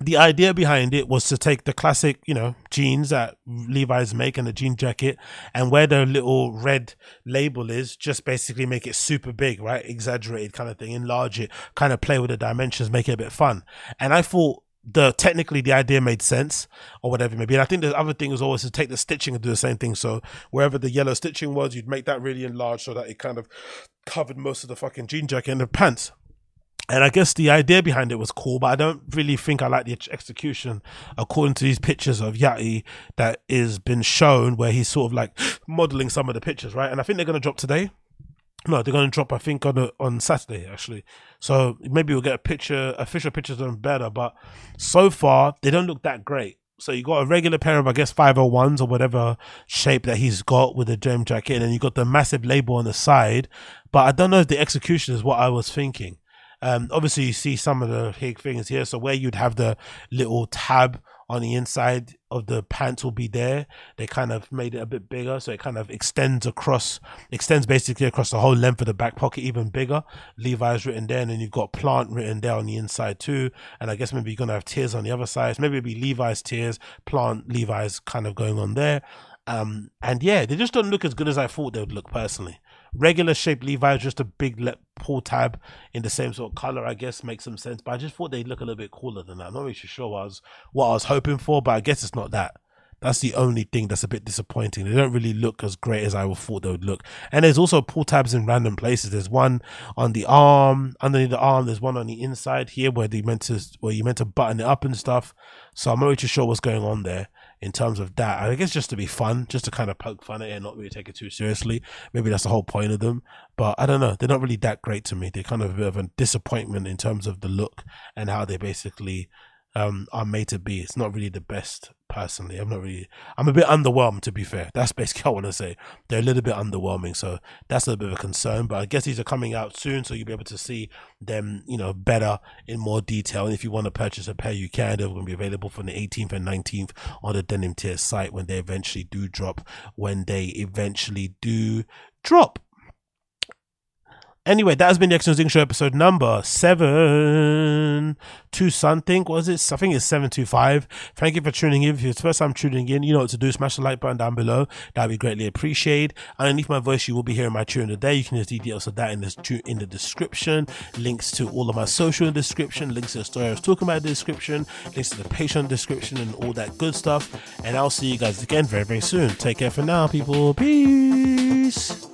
the idea behind it was to take the classic, you know, jeans that Levi's make and the jean jacket and where the little red label is, just basically make it super big, right? Exaggerated kind of thing, enlarge it, kind of play with the dimensions, make it a bit fun. And I thought the technically the idea made sense or whatever maybe. And I think the other thing was always to take the stitching and do the same thing. So wherever the yellow stitching was, you'd make that really enlarged so that it kind of covered most of the fucking jean jacket and the pants. And I guess the idea behind it was cool, but I don't really think I like the execution according to these pictures of Yachty that is been shown where he's sort of like modeling some of the pictures, right? And I think they're going to drop today. No, they're going to drop. I think on a, on Saturday actually. So maybe we'll get a picture, official pictures of them better. But so far, they don't look that great. So you got a regular pair of I guess five hundred ones or whatever shape that he's got with the gem jacket, and you got the massive label on the side. But I don't know if the execution is what I was thinking. Um, obviously you see some of the big things here. So where you'd have the little tab on the inside of the pants will be there. They kind of made it a bit bigger, so it kind of extends across, extends basically across the whole length of the back pocket, even bigger. Levi's written there, and then you've got plant written there on the inside too. And I guess maybe you're gonna have tears on the other side. maybe it'd be Levi's tears, plant Levi's kind of going on there. Um, and yeah, they just don't look as good as I thought they would look personally. Regular shape Levi just a big le- pull tab in the same sort of color, I guess makes some sense. But I just thought they'd look a little bit cooler than that. I'm not really sure what I was what I was hoping for, but I guess it's not that. That's the only thing that's a bit disappointing. They don't really look as great as I thought they would look. And there's also pull tabs in random places. There's one on the arm, underneath the arm. There's one on the inside here where they meant to where you meant to button it up and stuff. So I'm not really sure what's going on there in terms of that. I guess just to be fun, just to kind of poke fun at it and not really take it too seriously. Maybe that's the whole point of them. But I don't know. They're not really that great to me. They're kind of a bit of a disappointment in terms of the look and how they basically um, are made to be. It's not really the best personally. I'm not really. I'm a bit underwhelmed to be fair. That's basically what I want to say. They're a little bit underwhelming, so that's a bit of a concern. But I guess these are coming out soon, so you'll be able to see them, you know, better in more detail. And if you want to purchase a pair, you can. They're going to be available from the 18th and 19th on the Denim Tears site when they eventually do drop. When they eventually do drop. Anyway, that has been the X Zing Show episode number seven to something. Was it? I think it's seven two five. Thank you for tuning in. If it's the first time tuning in, you know what to do. Smash the like button down below. That'd be greatly appreciated. Underneath my voice, you will be hearing my tune of the day. You can see details of that in the in the description. Links to all of my social in the description. Links to the story I was talking about in the description. Links to the Patreon description and all that good stuff. And I'll see you guys again very very soon. Take care for now, people. Peace.